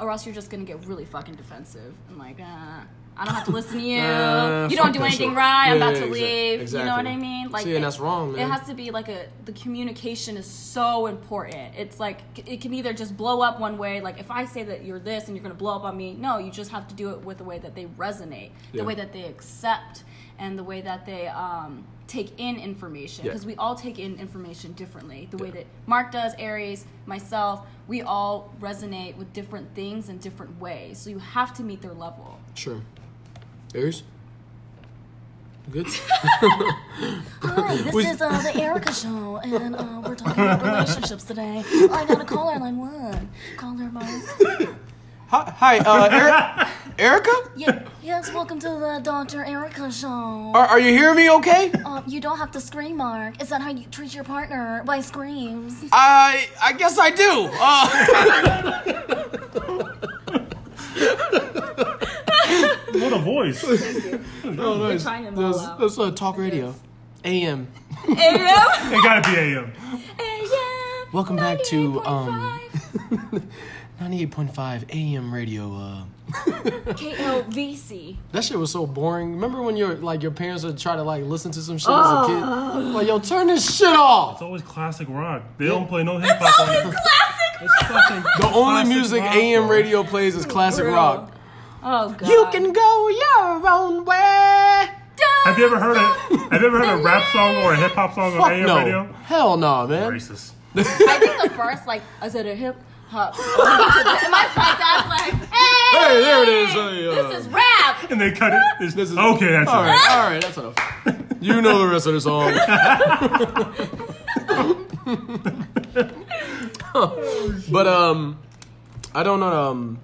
or else you're just gonna get really fucking defensive and like uh, I don't have to listen to you. Uh, you don't do anything shit. right. I'm about yeah, to exact- leave. You know what I mean? Like, See, and it- that's wrong, man. It has to be like a the communication is so important. It's like it can either just blow up one way. Like if I say that you're this and you're gonna blow up on me, no, you just have to do it with the way that they resonate, the Yeah. way that they accept, and the way that they um, take in information. Yeah. Because we all take in information differently. The way that Mark does, Aries, myself, we all resonate with different things in different ways. So you have to meet their level. sure. Aries? Good? Hi, this We- is uh, the Erica Show, and uh, we're talking about relationships today. I got a caller, line one. Caller line. Hi, hi uh, Eri- Erica? Yeah, yes, welcome to the Dr. Erica Show. Are, are you hearing me okay? Um, you don't have to scream, Mark. Is that how you treat your partner? By screams? I I guess I do. Uh, What a voice. oh, nice. trying them all That's, out. that's uh, talk radio. AM. AM. It gotta be AM. AM. Welcome back to um 98.5. 98.5 AM radio. Uh, KLVC. that shit was so boring. Remember when your like your parents would try to like listen to some shit as a kid? Like, yo, turn this shit off. It's always classic rock. They don't play no hip hop on it. classic. It's fucking The only classic music rock, AM bro. radio plays is classic Bro. rock. Oh god. You can go your own way. Have you ever heard a Have you ever heard a rap song or a hip hop song on Fuck AM no. radio? Hell no, man. Racist. I think the first like I said a hip hop. and my, my dad's like, hey, Hey, there it is. Hey, uh, this is rap. And they cut it. It's, This is- okay, that's all it. right, all right, that's enough. You know the rest of the song. but um, I don't know. Um,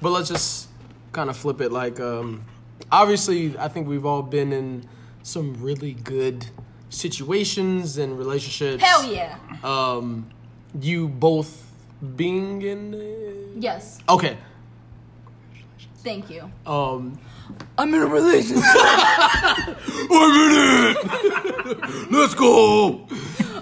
but let's just kind of flip it. Like um, obviously, I think we've all been in some really good situations and relationships. Hell yeah. Um, you both being in. Yes. Okay. Thank you. Um, I'm in a relationship. I'm in it. Let's go.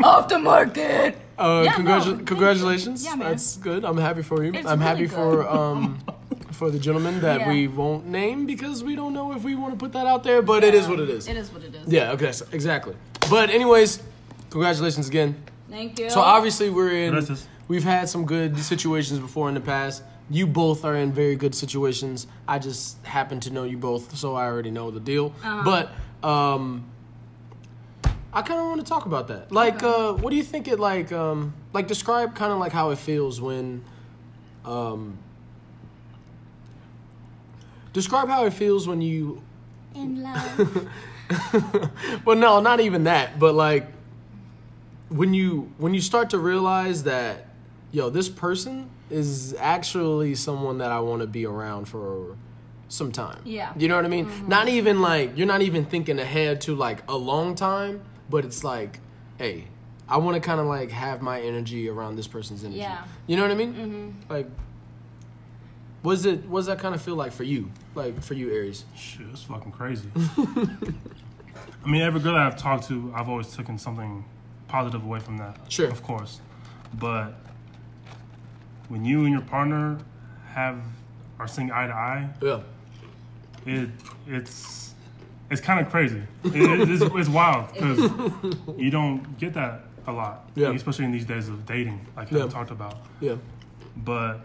Off the market. Uh, Yeah, congratu- no, congratulations. Yeah, man. That's good. I'm happy for you. It's I'm happy really for um for the gentleman that Yeah. we won't name because we don't know if we want to put that out there, but it is what it is. It is what it is. Yeah, okay, so- exactly. But anyways, congratulations again. Thank you. So obviously we're in Gracias. we've had some good situations before in the past. You both are in very good situations. I just happen to know you both, so I already know the deal. Uh-huh. But um I kind of want to talk about that. Like uh what do you think it like um like describe kind of like how it feels when um describe how it feels when you in love. well, no, not even that. But like when you when you start to realize that yo, this person is actually someone that I want to be around for some time. Yeah. You know what I mean? Mm-hmm. Not even like you're not even thinking ahead to like a long time, but it's like, hey, I want to kind of like have my energy around this person's energy. Yeah. You know what I mean? Mm-hmm. Like was it what does that kind of feel like for you? Like for you, Aries? Shit, it's fucking crazy. I mean, every girl that I've talked to, I've always taken something positive away from that. Sure. Of course. But when you and your partner have are seeing eye to eye, Yeah. it it's it's kind of crazy. It, it's, it's wild because you don't get that a lot, Yeah. especially in these days of dating, like Yeah. we talked about. Yeah. But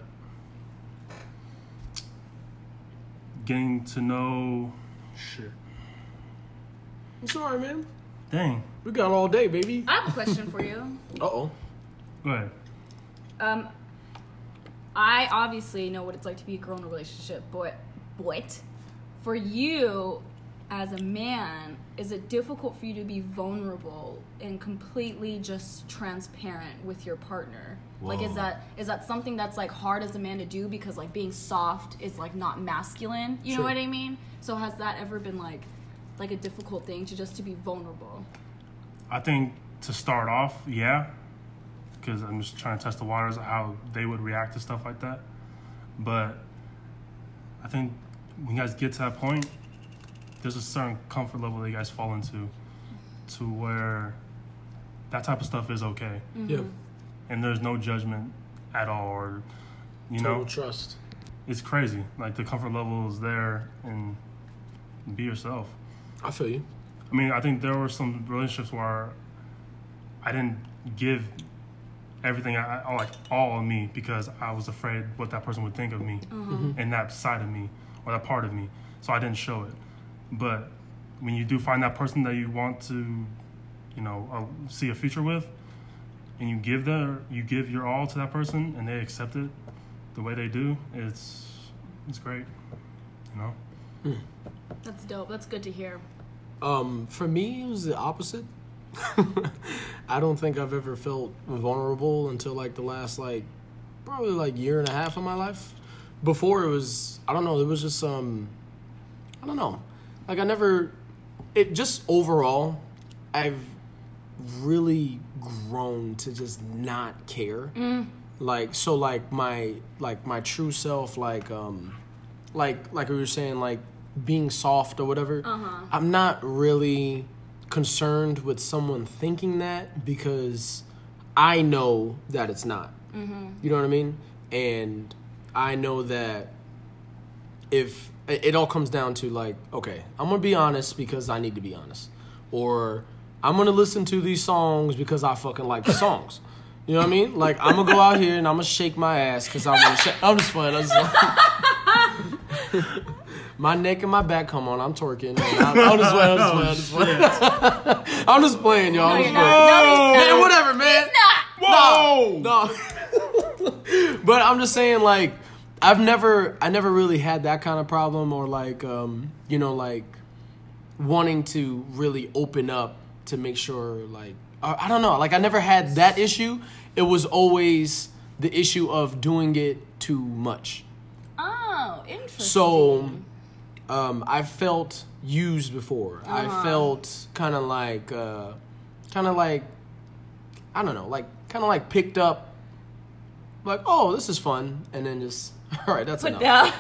getting to know shit. I'm sorry, man. Dang. We got all day, baby. I have a question for you. Uh oh. Go ahead. Um, I obviously know what it's like to be a girl in a relationship, but what? For you, as a man, is it difficult for you to be vulnerable and completely just transparent with your partner? Like, is that is that something that's like hard as a man to do because like being soft is like not masculine? You Sure. know what I mean? So has that ever been like like a difficult thing to just to be vulnerable? I think to start off, yeah, because I'm just trying to test the waters how they would react to stuff like that. But I think when you guys get to that point, there's a certain comfort level that you guys fall into, to where that type of stuff is okay, Yeah. Mm-hmm. And there's no judgment at all, or you Total know, trust. it's crazy. Like the comfort level is there, and be yourself. I feel you. I mean, I think there were some relationships where I didn't give everything, I, I- like all of me, because I was afraid what that person would think of me and that side of me or that part of me. So I didn't show it. But when you do find that person that you want to, you know, uh, see a future with, and you give their, you give your all to that person, and they accept it the way they do, it's it's great. You know. That's dope. That's good to hear. Um, for me, it was the opposite. I don't think I've ever felt vulnerable until like the last like probably like year and a half of my life. Before it was I don't know, it was just um I don't know. Like I never it just overall I've really grown to just not care. Mm. Like so like my like my true self like um like like we were saying like being soft or whatever uh-huh. i'm not really concerned with someone thinking that because i know that it's not. Mm-hmm. You know what i mean? And i know that if it it all comes down to like okay i'm gonna be honest because i need to be honest. Or i'm gonna listen to these songs because i fucking like the songs you know what i mean like i'm gonna go out here and i'm gonna shake my ass because i want to shake i'm just playing i'm just playing. my neck and my back come on i'm twerking i'm, I'm just playing i'm just playing i'm just playing i'm just playing y'all I'm just playing. No, he's not. man whatever man Whoa! no. but I'm just saying, like, I've never, I never really had that kind of problem, or like, um, you know, like wanting to really open up to make sure, like, I, I don't know, like, I never had that issue. It was always the issue of doing it too much. Oh, interesting. So, um, I felt used before. I felt kind of like, uh, kind of like, I don't know, like kind of like picked up like, oh, this is fun, and then just, all right, that's Put enough. down.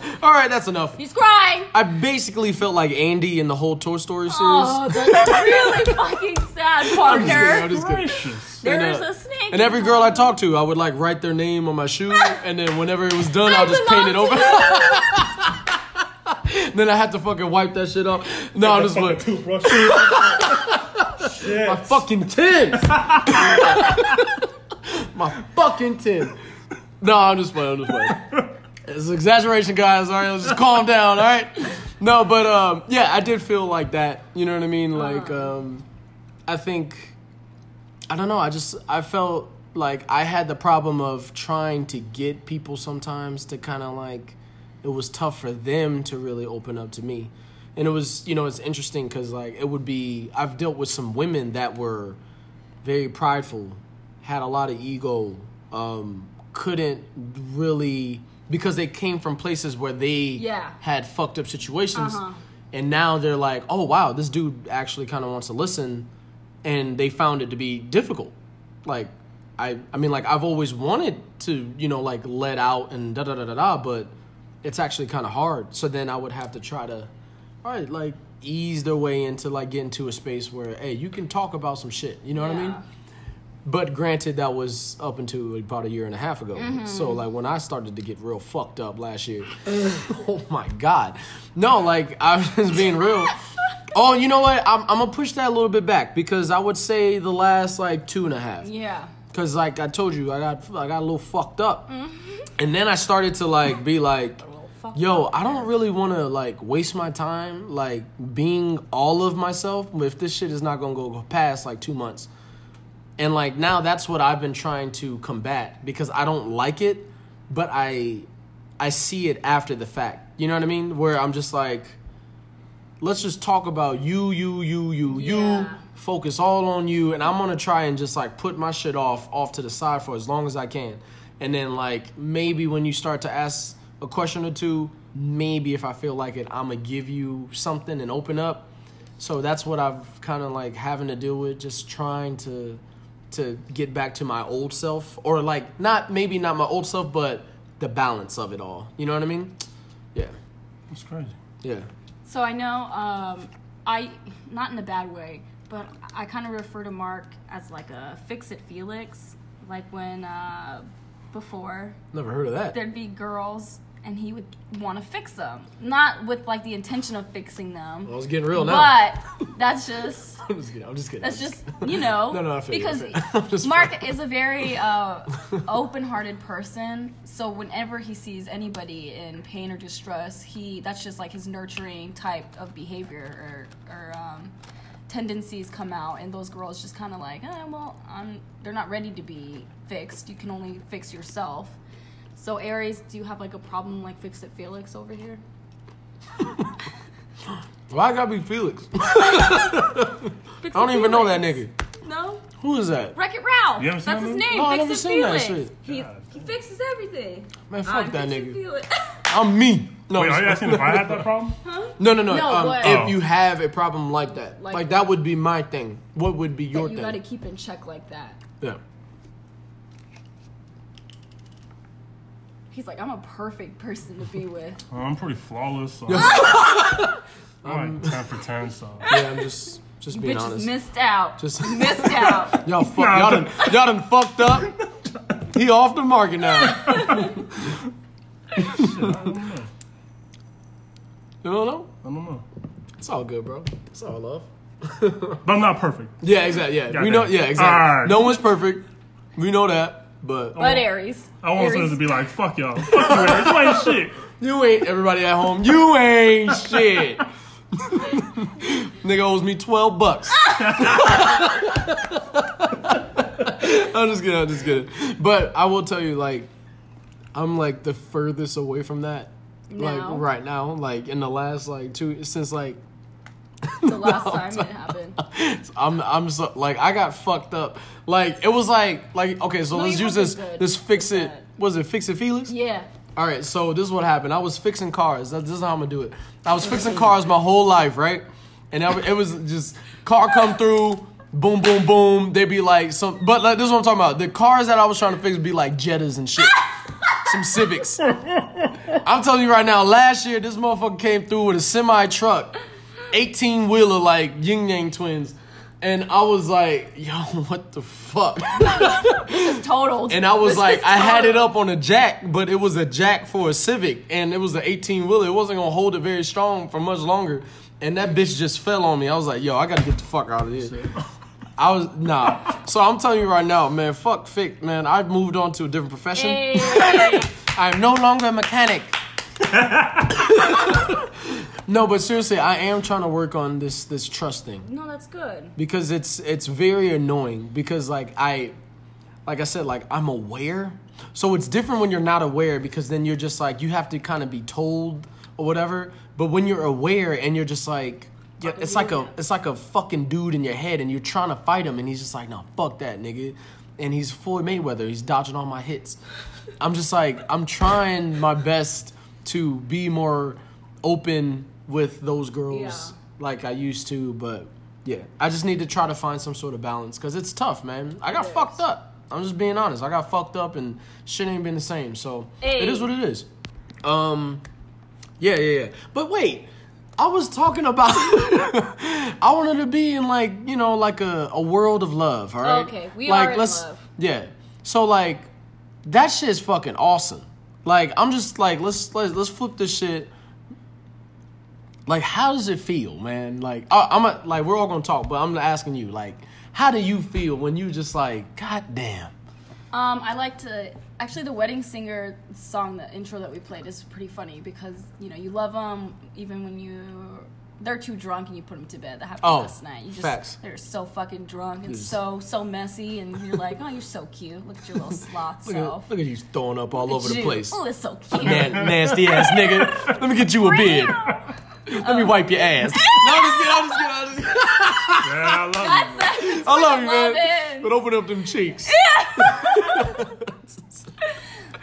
All right, that's enough. He's crying. I basically felt like Andy in the whole Toy Story series. Oh, that's really fucking sad, I'm just kidding, partner. I'm just kidding. Gracious. There's And, uh, a snake. And every girl I talked to, I would like write their name on my shoe, and then whenever it was done, I'll just paint it over. then I had to fucking wipe that shit off. No, I'm just Fucking like toothbrush. Shit. my fucking tins. my fucking tin. No, I'm just playing. I'm just playing. It's an exaggeration, guys. All right, let's just calm down. All right. No, but um, yeah, I did feel like that. You know what I mean? Like, um, I think, I don't know. I just I felt like I had the problem of trying to get people sometimes to kind of like, it was tough for them to really open up to me, and it was you know it's interesting because like it would be I've dealt with some women that were very prideful, had a lot of ego, um, couldn't really because they came from places where they Yeah. had fucked up situations, Uh-huh. and now they're like, oh wow, this dude actually kind of wants to listen, and they found it to be difficult. Like, I I mean, like I've always wanted to you know like let out and da da da da da, but it's actually kind of hard. So then I would have to try to, all right, like ease their way into like getting to a space where hey, you can talk about some shit. You know what I mean? But granted, that was up until about a year and a half ago. Mm-hmm. So like when I started to get real fucked up last year, oh my god, no, like I was just being real. Oh, you know what? I'm, I'm gonna push that a little bit back because I would say the last like two and a half. Yeah. Cause like I told you, I got I got a little fucked up, and then I started to like be like, yo, I don't really want to like waste my time like being all of myself if this shit is not gonna go past like two months, and like now that's what I've been trying to combat because I don't like it, but I I see it after the fact. You know what I mean? Where I'm just like, let's just talk about you, you, you, you, you. Focus all on you, and I'm gonna try and just like put my shit off off to the side for as long as I can, and then like maybe when you start to ask a question or two, maybe if I feel like it, I'm gonna give you something and open up. So that's what I've kind of like having to deal with, just trying to to get back to my old self, or like not maybe not my old self, but the balance of it all. You know what I mean? Yeah, That's crazy. yeah. So I know, um, I not in a bad way, but I kind of refer to Mark as like a fix it Felix. Like when uh, before Never heard of that. there'd be girls and he would want to fix them, not with like the intention of fixing them, I was getting real now. but that's just I'm just kidding. I'm just kidding. that's just you know No, no, I because you. I'm just Mark is a very uh, open-hearted person. So whenever he sees anybody in pain or distress, he that's just like his nurturing type of behavior or or um, tendencies come out, and those girls just kind of like, eh, well, I'm, they're not ready to be fixed. You can only fix yourself. So Aries, do you have like a problem like Fix It Felix over here? Why I gotta be Felix? I don't even know that nigga. No, Who is that? Wreck It Ralph. You ever seen That's that his movie? name. No, I Fix It seen that Felix. shit. He he fixes everything. Man, fuck I'm that Fix It nigga. Felix. I'm me. No, Wait, are you asking if I had that problem? no, no, no. No, um, what? if Oh. you have a problem like that, like, Like- that would be my thing. What would be your that you thing? got to keep in check like that. Yeah. He's like, I'm a perfect person to be with. Uh, I'm pretty flawless. So I'm like 10 for 10, so. Yeah, I'm just just being Bitches honest. missed out. Just missed out. y'all fuck, y'all done y'all done fucked up. He off the market now. You don't know? I don't know. It's all good, bro. It's all love. But I'm not perfect. Yeah, exactly. Yeah, we Goddamn. know. Yeah, exactly. Alright. No one's perfect. We know that, but But Aries. I want Aries. us to be like, fuck y'all. Fuck you, Aries. You ain't shit. you ain't everybody at home. You ain't shit. Nigga owes me twelve bucks. I'm just kidding. I'm just kidding. But I will tell you, like, I'm like the furthest away from that. Now? Like right now, like in the last like two since like the last time it happened. I'm I'm so like I got fucked up. Like it was like like okay, so No, let's use this good this fix it. Was it fix it Felix? Yeah. All right, so this is what happened. I was fixing cars. This is how I'm gonna do it. I was fixing cars my whole life, right? And I- it was just car come through, boom, boom, boom. They'd be like some, but like this is what I'm talking about. The cars that I was trying to fix be like Jettas and shit, some Civics. I'm telling you right now. Last year, this motherfucker came through with a semi truck, 18 wheeler like Ying Yang twins, and I was like, yo, what the fuck? It's totaled. And I was This like, I had it up on a jack, but it was a jack for a Civic, and it was an 18 wheeler. It wasn't gonna hold it very strong for much longer. And that bitch just fell on me. I was like, yo, I gotta get the fuck out of here. I was nah. So I'm telling you right now, man, fuck fic, man. I've moved on to a different profession. Hey. I'm no longer a mechanic. no, but seriously, I am trying to work on this this trust thing no, that's good. because it's it's very annoying because like I like I said like I'm aware. So it's different when you're not aware because then you're just like you have to kind of be told or whatever. But when you're aware and you're just like yeah, it's like a it's like a fucking dude in your head and you're trying to fight him and he's just like, "No, fuck that, nigga." And he's Floyd Mayweather. He's dodging all my hits. I'm just like I'm trying my best to be more open with those girls Yeah. like I used to, but yeah, I just need to try to find some sort of balance because it's tough, man. I got fucked up. I'm just being honest. I got fucked up and shit ain't been the same. So it Hey. is what it is. Um, yeah, yeah, yeah. But wait, I was talking about. I wanted to be in like you know like a, a world of love. All right. Okay, we like, are in let's, love. Yeah. So like, that shit's fucking awesome. Like I'm just like let's let's let's flip this shit. Like how does it feel, man? Like I, I'm a, like we're all gonna talk, but I'm asking you like, how do you feel when you just like, god damn. Um, I like to actually the wedding singer song, the intro that we played is pretty funny because you know you love them even when you they're too drunk and you put them to bed. That happened Oh, last night. You just facts. they're so fucking drunk and so so messy, and you're like, oh, you're so cute. Look at your little sloth Look self. at, look at you throwing up all over the You. place. Oh, it's so cute. Man, nasty ass nigga. Let me get you a beard. Let me wipe your ass. no, I'm just kidding. I'm just kidding. I'm just kidding. Yeah, I love you. That's, that's I love you, man. it. But open up them cheeks.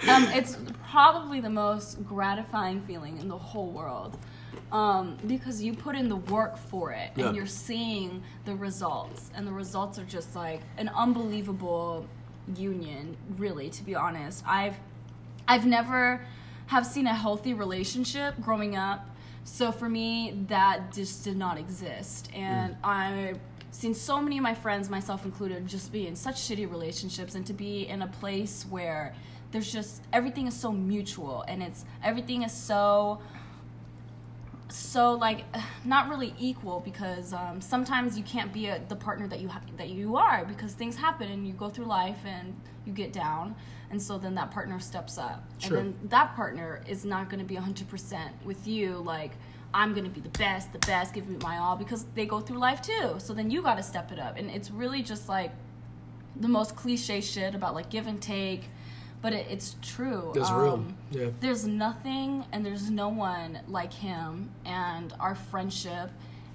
um, it's probably the most gratifying feeling in the whole world um, because you put in the work for it and you're seeing the results. And the results are just like an unbelievable union really to be honest. I've i've never have seen a healthy relationship growing up. So for me that just did not exist. And i've seen so many of my friends myself included just be in such shitty relationships and to be in a place where there's just everything is so mutual and it's everything is so so like not really equal because um, sometimes you can't be a, the partner that you ha- that you are because things happen and you go through life and you get down and so then that partner steps up. Sure. and then that partner is not going to be 100% with you like i'm going to be the best the best give me my all because they go through life too. So then you got to step it up. And it's really just like the most cliche shit about like give and take but it, it's true That's real. Yeah. there's nothing and there's no one like him and our friendship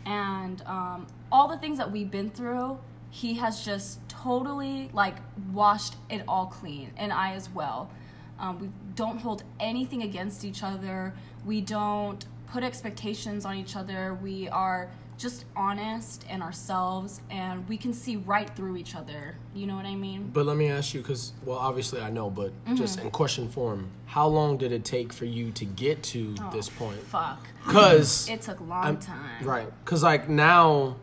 and um, all the things that we've been through he has just totally like washed it all clean and i as well um, we don't hold anything against each other we don't put expectations on each other we are just honest and ourselves and we can see right through each other you know what i mean But let me ask you, because well, obviously I know, but Mm-hmm. just in question form, how long did it take for you to get to this point? fuck Because it took a long I'm- time Right. Because like now,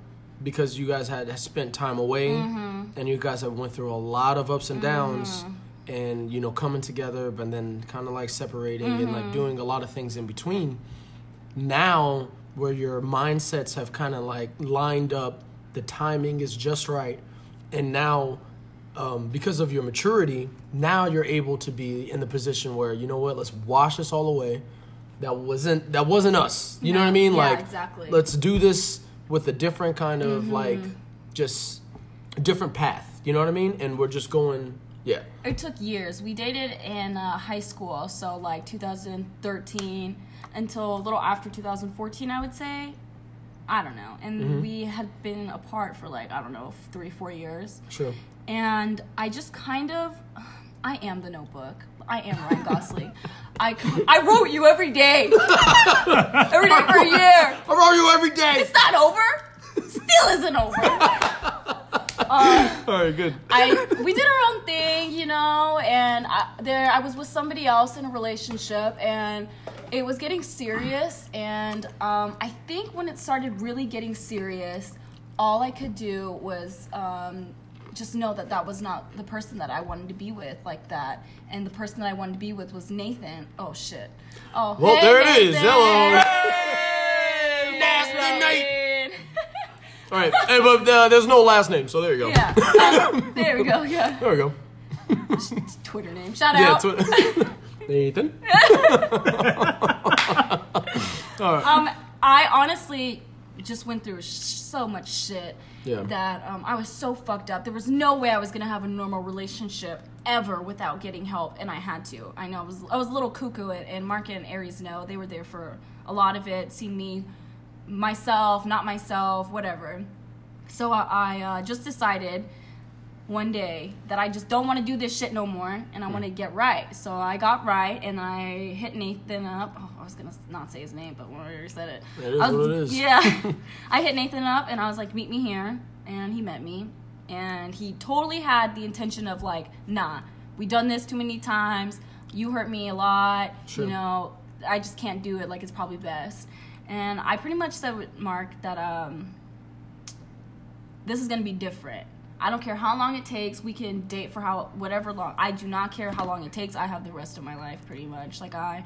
because you guys had spent time away, Mm-hmm. and you guys have went through a lot of ups and downs, and you know coming together, but then kind of like separating and Mm-hmm. like doing a lot of things in between. Now, where your mindsets have kind of like lined up, the timing is just right, and now. Um, because of your maturity, now you're able to be in the position where you know what, let's wash this all away. That wasn't that wasn't us. You know what I mean? yeah, like exactly. let's do this with a different kind of Mm-hmm. like just a different path. You know what I mean? And we're just going, yeah. It took years. We dated in uh, high school, so like 2013 until a little after 2014, I would say. I don't know. And Mm-hmm. we had been apart for like, I don't know, three, four years. Sure. And I just kind of, I am the notebook. I am Ryan Gosling. I, I wrote you every day. every day for a year. I wrote you every day. It's not over. Still isn't over. Uh, All right, good. I we did our own thing, you know, and I, there I was with somebody else in a relationship, and it was getting serious. And um, I think when it started really getting serious, all I could do was um, just know that that was not the person that I wanted to be with like that, and the person that I wanted to be with was Nathan. Oh shit! Oh, Well, hey, there it is. Nathan. Hello. Hey, Nasty Nate. Nathan. All right, hey, but uh, there's no last name, so there you go. Yeah. Um, there we go. Yeah. There we go. Twitter name. Shout Yeah, out. Twi- Nathan. Um, I honestly just went through sh- so much shit Yeah. that um, I was so fucked up. There was no way I was gonna have a normal relationship ever without getting help, and I had to. I know I was I was a little cuckoo, and- and Mark and Aries know they were there for a lot of it, seeing me, myself, not myself, whatever. So I, I uh, just decided one day that I just don't want to do this shit no more and I want to get right. So I got right and I hit Nathan up. Oh, I was gonna not say his name, but when I already said it. It is I was- what it is. Yeah. I hit Nathan up and I was like, meet me here. And he met me. And he totally had the intention of like, nah, we done this too many times. You hurt me a lot. Sure. You know, I just can't do it. Like it's probably best. And I pretty much said with Mark that um, this is gonna be different. I don't care how long it takes. We can date for how whatever long. I do not care how long it takes. I have the rest of my life pretty much. Like I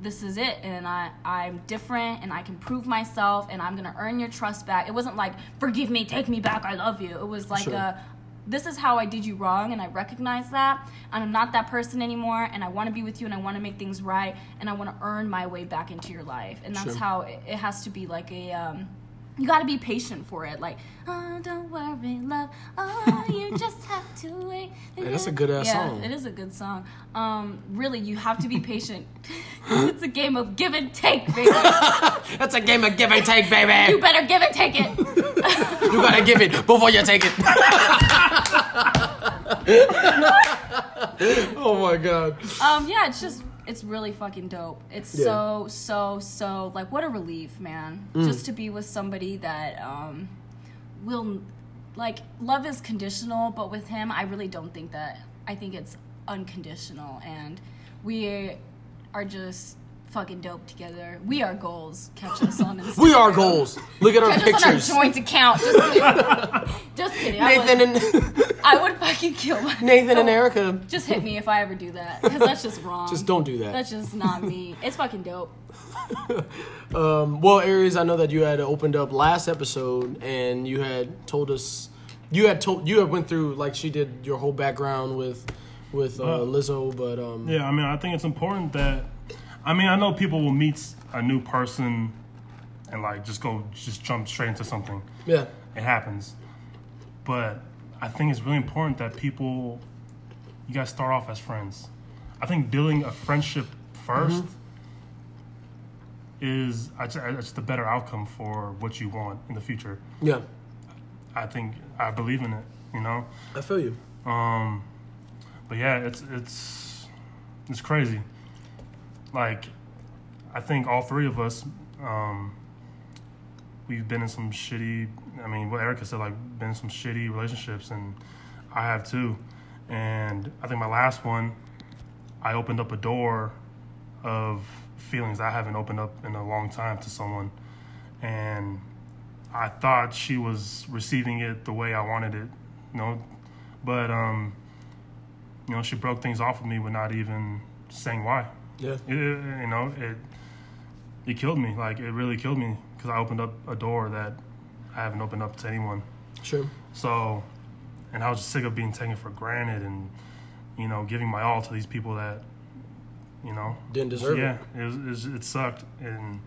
this is it and I I'm different and I can prove myself and I'm going to earn your trust back. It wasn't like forgive me, take me back, I love you. It was like Sure. a this is how I did you wrong and I recognize that and I'm not that person anymore and I want to be with you and I want to make things right and I want to earn my way back into your life. And that's Sure. how it, it has to be like a um you got to be patient for it. Like, oh, don't worry, love. Oh, you just have to wait. Hey, that's a good-ass yeah, song. It is a good song. Um, really, you have to be patient. it's a game of give and take, baby. That's a game of give and take, baby. you better give and take it. You gotta give it before you take it. Oh my god. um, yeah, it's just it's really fucking dope. It's Yeah. so so so like what a relief, man. Mm. Just to be with somebody that um will like love is conditional, but with him, I really don't think that. I think it's unconditional, and we are just fucking dope together. We are goals. Catch us on Instagram. We are goals. Look at our Catch us on our pictures. joint account. Just kidding. Just kidding. I Nathan would, and I would fucking kill my Nathan and Erica. Just hit me if I ever do that, because that's just wrong. Just don't do that. That's just not me. It's fucking dope. Um, well, Aries, I know that you had opened up last episode and you had told us you had told you had went through like she did your whole background with with Uh, Lizzo, but um, Yeah, I mean, I think it's important that. I mean, I know people will meet a new person and like just go, just jump straight into something. yeah, It happens. But I think it's really important that people, you guys start off as friends. I think building a friendship 1st is uh, just, it's the better outcome for what you want in the future. yeah, I think I believe in it, you know? I feel you. Um, but yeah, it's it's it's crazy. Like, I think all three of us, um, we've been in some shitty. I mean, what Erica said, like, been in some shitty relationships, and I have too. And I think my last one, I opened up a door of feelings I haven't opened up in a long time to someone, and I thought she was receiving it the way I wanted it, you know, but um, you know, she broke things off with me without even saying why. Yeah, It, you know, it it killed me. Like it really killed me because I opened up a door that I haven't opened up to anyone. sure. So, and I was just sick of being taken for granted and you know giving my all to these people that you know Didn't deserve yeah, it. it. it, was, it sucked and.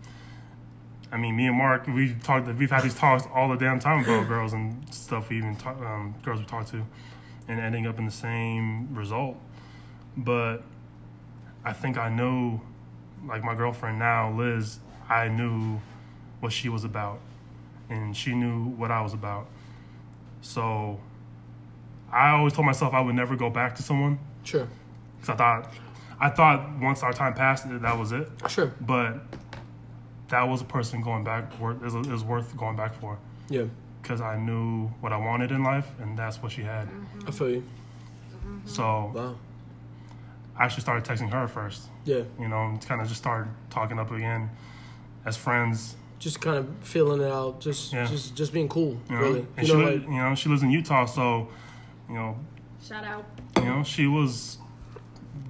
I mean, me and Mark, we've talked. We've had these talks all the damn time about girls and stuff. We even talk, um, girls we talked to, and ending up in the same result. But I think I know, like my girlfriend now, Liz. I knew what she was about, and she knew what I was about. So I always told myself I would never go back to someone Sure, because I thought, I thought once our time passed, that that was it. sure. But that was a person going back. Worth it was, worth going back for. Yeah, because I knew what I wanted in life, and that's what she had. I feel you. So Wow. I actually started texting her first. Yeah. You know, and kind of just started talking up again as friends. Just kind of feeling it out. Just, Yeah. just, just being cool. You know, Really. and You she, know, li- like, you know, she lives in Utah, so you know, Shout out. you know, she was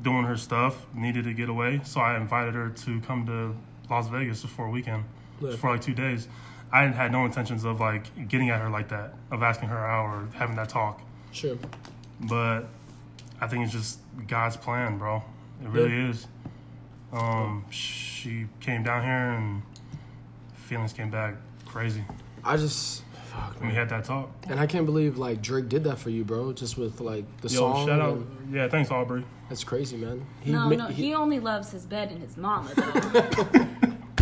doing her stuff, needed to get away, so I invited her to come to Las Vegas for a weekend, Yeah. for like two days. I had no intentions of like getting at her like that, of asking her out or having that talk, sure. but I think it's just God's plan, bro. It really Yeah. is. Um, she came down here and feelings came back crazy. I just, fuck, when we had that talk. And I can't believe like Drake did that for you, bro. Just with like the Yo, song. shout out, yeah, thanks Aubrey. That's crazy, man. He no, ma- no, he- he only loves his bed and his mama, though.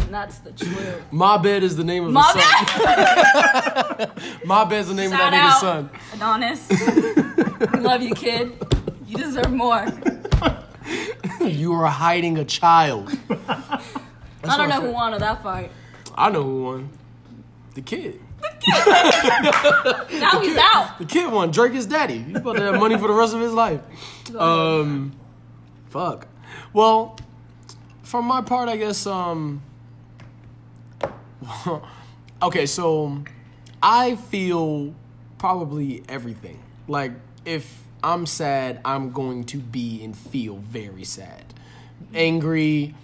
that's the truth. My bed is the name of My his son. My bed's the name Shout of that nigga's out, son. Adonis. we love you, kid. You deserve more. You are hiding a child. I don't know who won in that fight. I know who won. The kid. The kid. Now he's out. The kid won. Drake is daddy. He's about to have money for the rest of his life. Um, fuck. Well, for my part, I guess. Um, okay, so I feel probably everything. Like if I'm sad, I'm going to be and feel very sad, angry.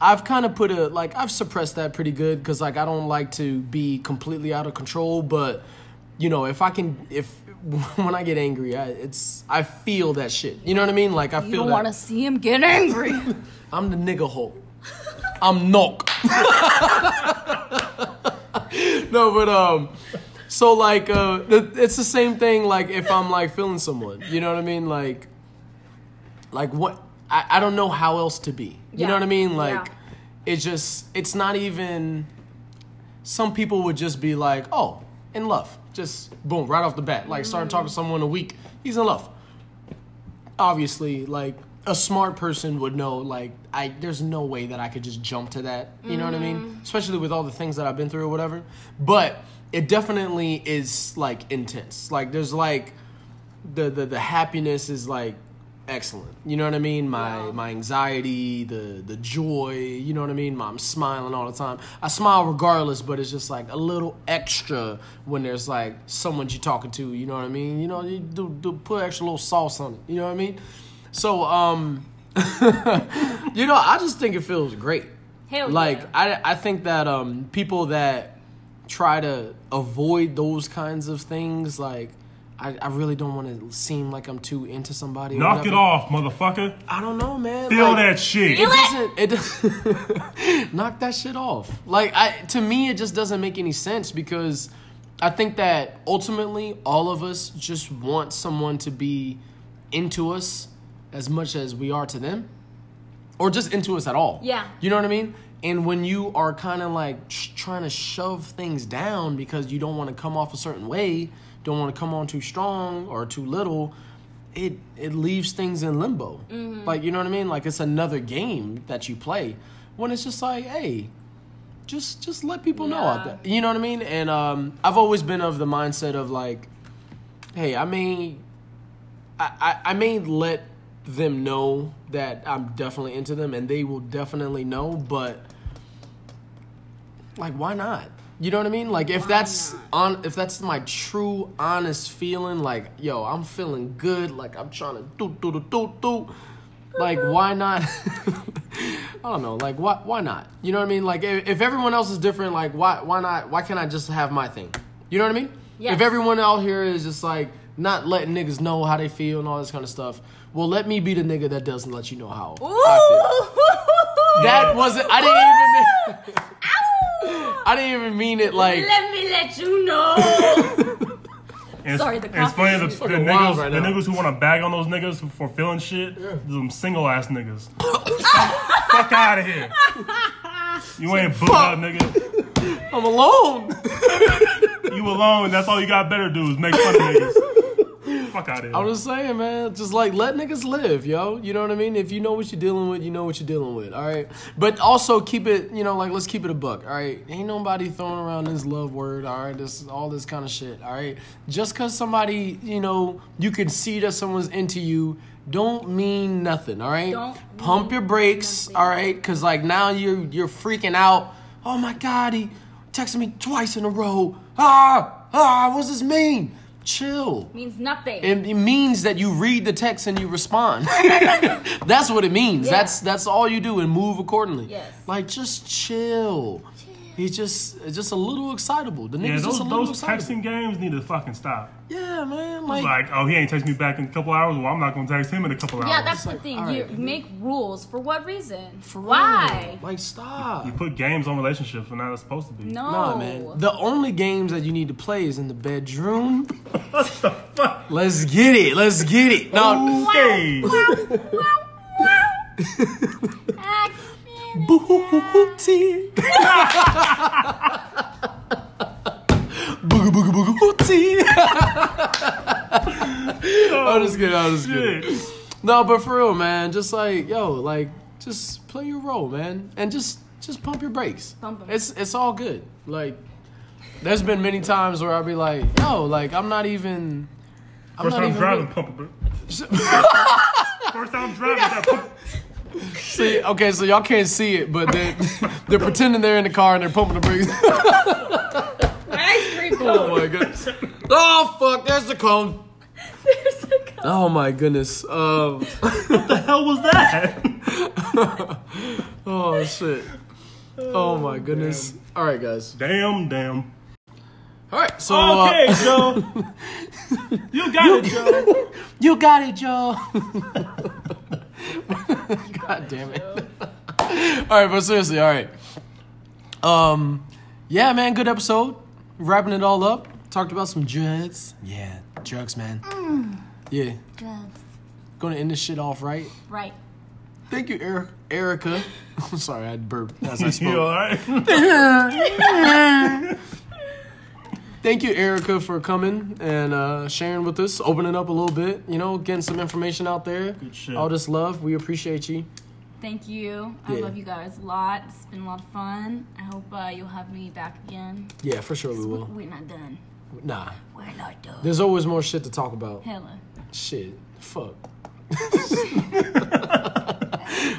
I've kind of put a like I've suppressed that pretty good because like I don't like to be completely out of control, but you know if I can if when I get angry, I, it's I feel that shit. You know what I mean? Like I feel You feel don't that. want to see him get angry. I'm the nigga hole. I'm Nok. no, but um, so like uh, it's the same thing. Like if I'm like feeling someone, you know what I mean? Like, like what? I, I don't know how else to be. You know what I mean? Like, Yeah. it's just it's not even. Some people would just be like, oh, in love, just boom, right off the bat. Like, started talking to someone a week, he's in love obviously like a smart person would know like I there's no way that I could just jump to that. You know what I mean? Especially with all the things that I've been through or whatever. But it definitely is like intense. Like there's like the the, the happiness is like excellent. You know what I mean? My my anxiety, the the joy, you know what I mean? I'm smiling all the time. I smile regardless, but it's just like a little extra when there's like someone you're talking to, you know what I mean? You know, you do, do put extra little sauce on it, you know what I mean? So um you know, I just think it feels great. Hell like yeah. I I think that um people that try to avoid those kinds of things like I, I really don't want to seem like I'm too into somebody. Knock it off, motherfucker. I don't know, man. Feel Like, that shit. It doesn't. It doesn't- knock that shit off. Like I, to me, it just doesn't make any sense because I think that ultimately all of us just want someone to be into us as much as we are to them, or just into us at all. Yeah. You know what I mean? And when you are kind of like trying to shove things down because you don't want to come off a certain way, don't want to come on too strong or too little, it it leaves things in limbo. Like you know what I mean? Like it's another game that you play when it's just like, hey, just just let people know out there. You know what I mean? And um, I've always been of the mindset of like, hey, I may, I, I, I may let them know that I'm definitely into them, and they will definitely know. But like, why not? You know what I mean? Like, if that's on, if that's my true, honest feeling, like, yo, I'm feeling good, like I'm trying to do do do do do. Like, mm-hmm. why not? I don't know. Like, why? Why not? You know what I mean? Like, if, if everyone else is different, like, why? Why not? Why can't I just have my thing? You know what I mean? Yes. If everyone out here is just like not letting niggas know how they feel and all this kind of stuff, well, let me be the nigga that doesn't let you know how I feel. That wasn't. I didn't even. Mean, I didn't even mean it like. Let me let you know. And Sorry, the and it's funny coffee the, the niggas, right the niggas who want to bag on those niggas for feeling shit, them single ass niggas. Fuck out of here. You ain't booked up, nigga. I'm alone. You alone. That's all you got better do is make fun of niggas. Fuck out of here. I'm just saying, man. Just like let niggas live, yo. You know what I mean? If you know what you're dealing with, you know what you're dealing with. All right. But also keep it, you know, like let's keep it a buck. All right. Ain't nobody throwing around this love word. All right. This all this kind of shit. All right. Just cause somebody, you know, you can see that someone's into you. Don't mean nothing, all right? Don't Pump your brakes, all right? Cause like now you're you're freaking out. Oh my god, he texted me twice in a row. Ah, ah, what's this mean? Chill. Means nothing. It, it means that you read the text and you respond. that's what it means. Yeah. That's that's all you do and move accordingly. Yes. Like just chill. He's just just a little excitable. The nigga's yeah, just a little those excitable. texting games need to fucking stop. Yeah, man. Like, Like, oh, he ain't text me back in a couple hours. Well, I'm not gonna text him in a couple yeah, hours. Yeah, that's the like, thing. all You right. make rules for what reason? for real. Why? Like stop. You put games on relationships when not supposed to be. No. Nah, man. The only games that you need to play is in the bedroom. What the fuck? Let's get it. Let's get it. No. Okay. Booty. Booga booga booga booty. I'm just kidding. I'm just kidding. No, but for real, man. Just like yo, like just play your role, man, and just just pump your brakes. Pump 'em. It's it's all good. Like there's been many times where I'll be like, yo, like I'm not even. I'm First not time even driving, really- pump a bit. First time driving, that pump. See, okay, so y'all can't see it, but they they're pretending they're in the car and they're pumping the brakes. Ice cream oh my goodness. Oh fuck, there's the cone. There's a couple. Oh my goodness. Um, What the hell was that? oh shit. Oh my goodness. All right, guys. damn, damn. All right, so uh, Okay, Joe. You got it, Joe. you got it, Joe. God damn it. all right, but seriously, all right. Um, yeah, man, good episode. Wrapping it all up. Talked about some drugs. Yeah, drugs, man. Yeah, Drugs. gonna end this shit off right. Right. Thank you, Eric, Erica. I'm sorry, I burped as I You spoke. alright? Thank you, Erica, for coming and uh, sharing with us, opening up a little bit, you know, getting some information out there. Good shit. All this love, we appreciate you. Thank you. I Yeah. love you guys a lot. It's been a lot of fun. I hope uh, you'll have me back again. Yeah, for sure we- will. We're not done. Nah, We're not done. there's always more shit to talk about. Hella. Shit, fuck.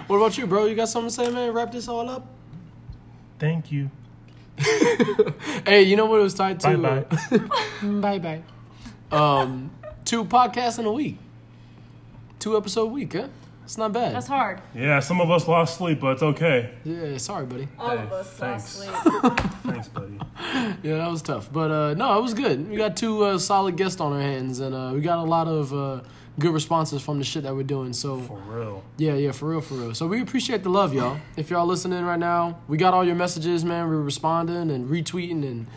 what about you, bro? You got something to say, man? Wrap this all up. Thank you. Hey, you know what it was tied to? Bye-bye. bye bye. Um, two podcasts in a week. Two episode a week, huh? It's not bad. That's hard. Yeah, some of us lost sleep, but it's okay. yeah, sorry, buddy. All Hey, of us thanks. lost sleep. Thanks, buddy. Yeah, that was tough. But uh, no, it was good. We got two uh, solid guests on our hands, and uh, we got a lot of uh, good responses from the shit that we're doing. So For real. yeah, yeah, for real, for real. So we appreciate the love, y'all. If y'all listening right now, we got all your messages, man. We're responding and retweeting and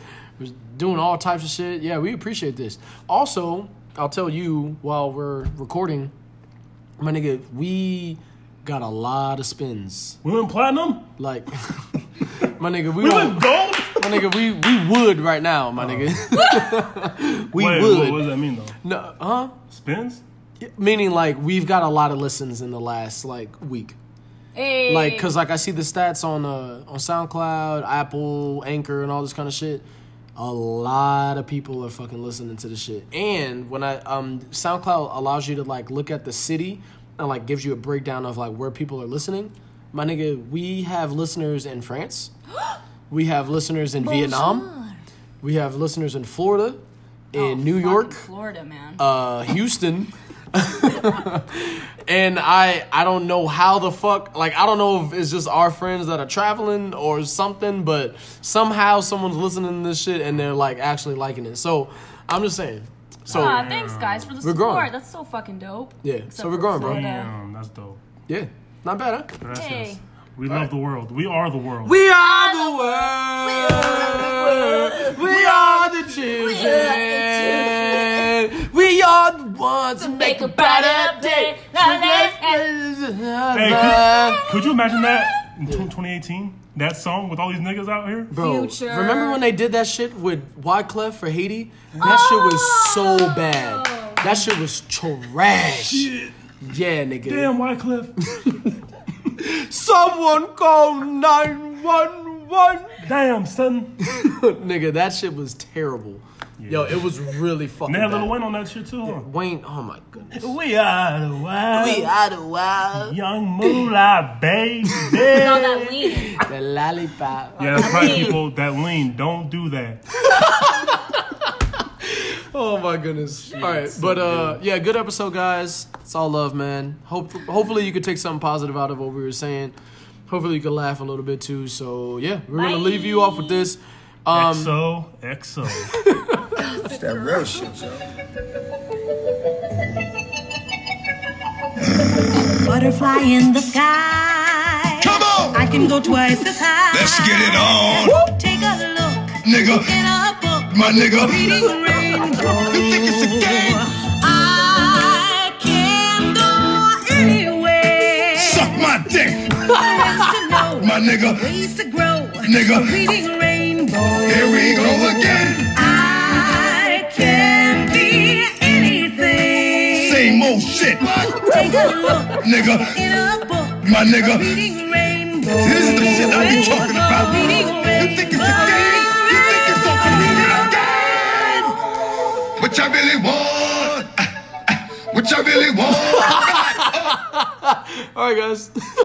doing all types of shit. Yeah, we appreciate this. Also, I'll tell you while we're recording, my nigga, we got a lot of spins. We went platinum? Like, my nigga, we, We went gold? my nigga, we we would right now, my oh. nigga. we Wait, would. What, what does that mean, though? no, huh? Spins? Meaning like we've got a lot of listens in the last like week. Hey. Like, cause like I see the stats on uh on SoundCloud, Apple, Anchor, and all this kind of shit. A lot of people are fucking listening to the shit. And when I um SoundCloud allows you to like look at the city and like gives you a breakdown of like where people are listening. My nigga, we have listeners in France. we have listeners in Vietnam. We have listeners in Florida, in Oh, New York, Florida, man. uh, Houston. and I I don't know how the fuck like I don't know if it's just our friends that are traveling or something, but somehow someone's listening to this shit and they're like actually liking it. So I'm just saying. So ah, thanks guys for the We're support. growing. That's so fucking dope. yeah, Except so we're for growing, bro. Florida. Damn, that's dope. Yeah, not bad, huh? That's Hey. just- we love the world. We are the world. We are the world. We are the children. We are the ones to make a better day. Hey, could, could you imagine that in 2018? That song with all these niggas out here? Bro, Future. remember when they did that shit with Wyclef for Haiti? That shit was so oh. bad. That shit was trash. Yeah, nigga. Damn, Wyclef. Someone call 911. Damn, son. nigga, that shit was terrible. Yo, it was really fucking And they had bad. Lil Wayne on that shit too, huh? Wayne, oh my goodness. We are the wild. We are the wild. Young moolah, baby. It's all that lean. The lollipop. Yeah, that's right, people. That lean. Don't do that. Oh my goodness. All right, but uh, yeah, good episode, guys. It's all love, man. Hope hopefully you could take something positive out of what we were saying. Hopefully you could laugh a little bit too. So yeah, we're gonna leave you off with this. Um, XO, XO. It's that real shit, yo. Butterfly in the sky. Come on! I can go twice as high. Let's get it on, Take a look nigga. in a book. My nigga. Reading rainbow. You think it's a game? I can go anywhere. Suck my dick, Ways to know. my nigga. Ways to grow. Nigga. Reading rainbow. Here we go again. I anything. Same old shit, Take a look nigga. in a book. My nigga. Rainbow. This is the shit I be talking about. You think it's a game? You think it's a fucking game? What y'all really want? What y'all really want? all right, guys.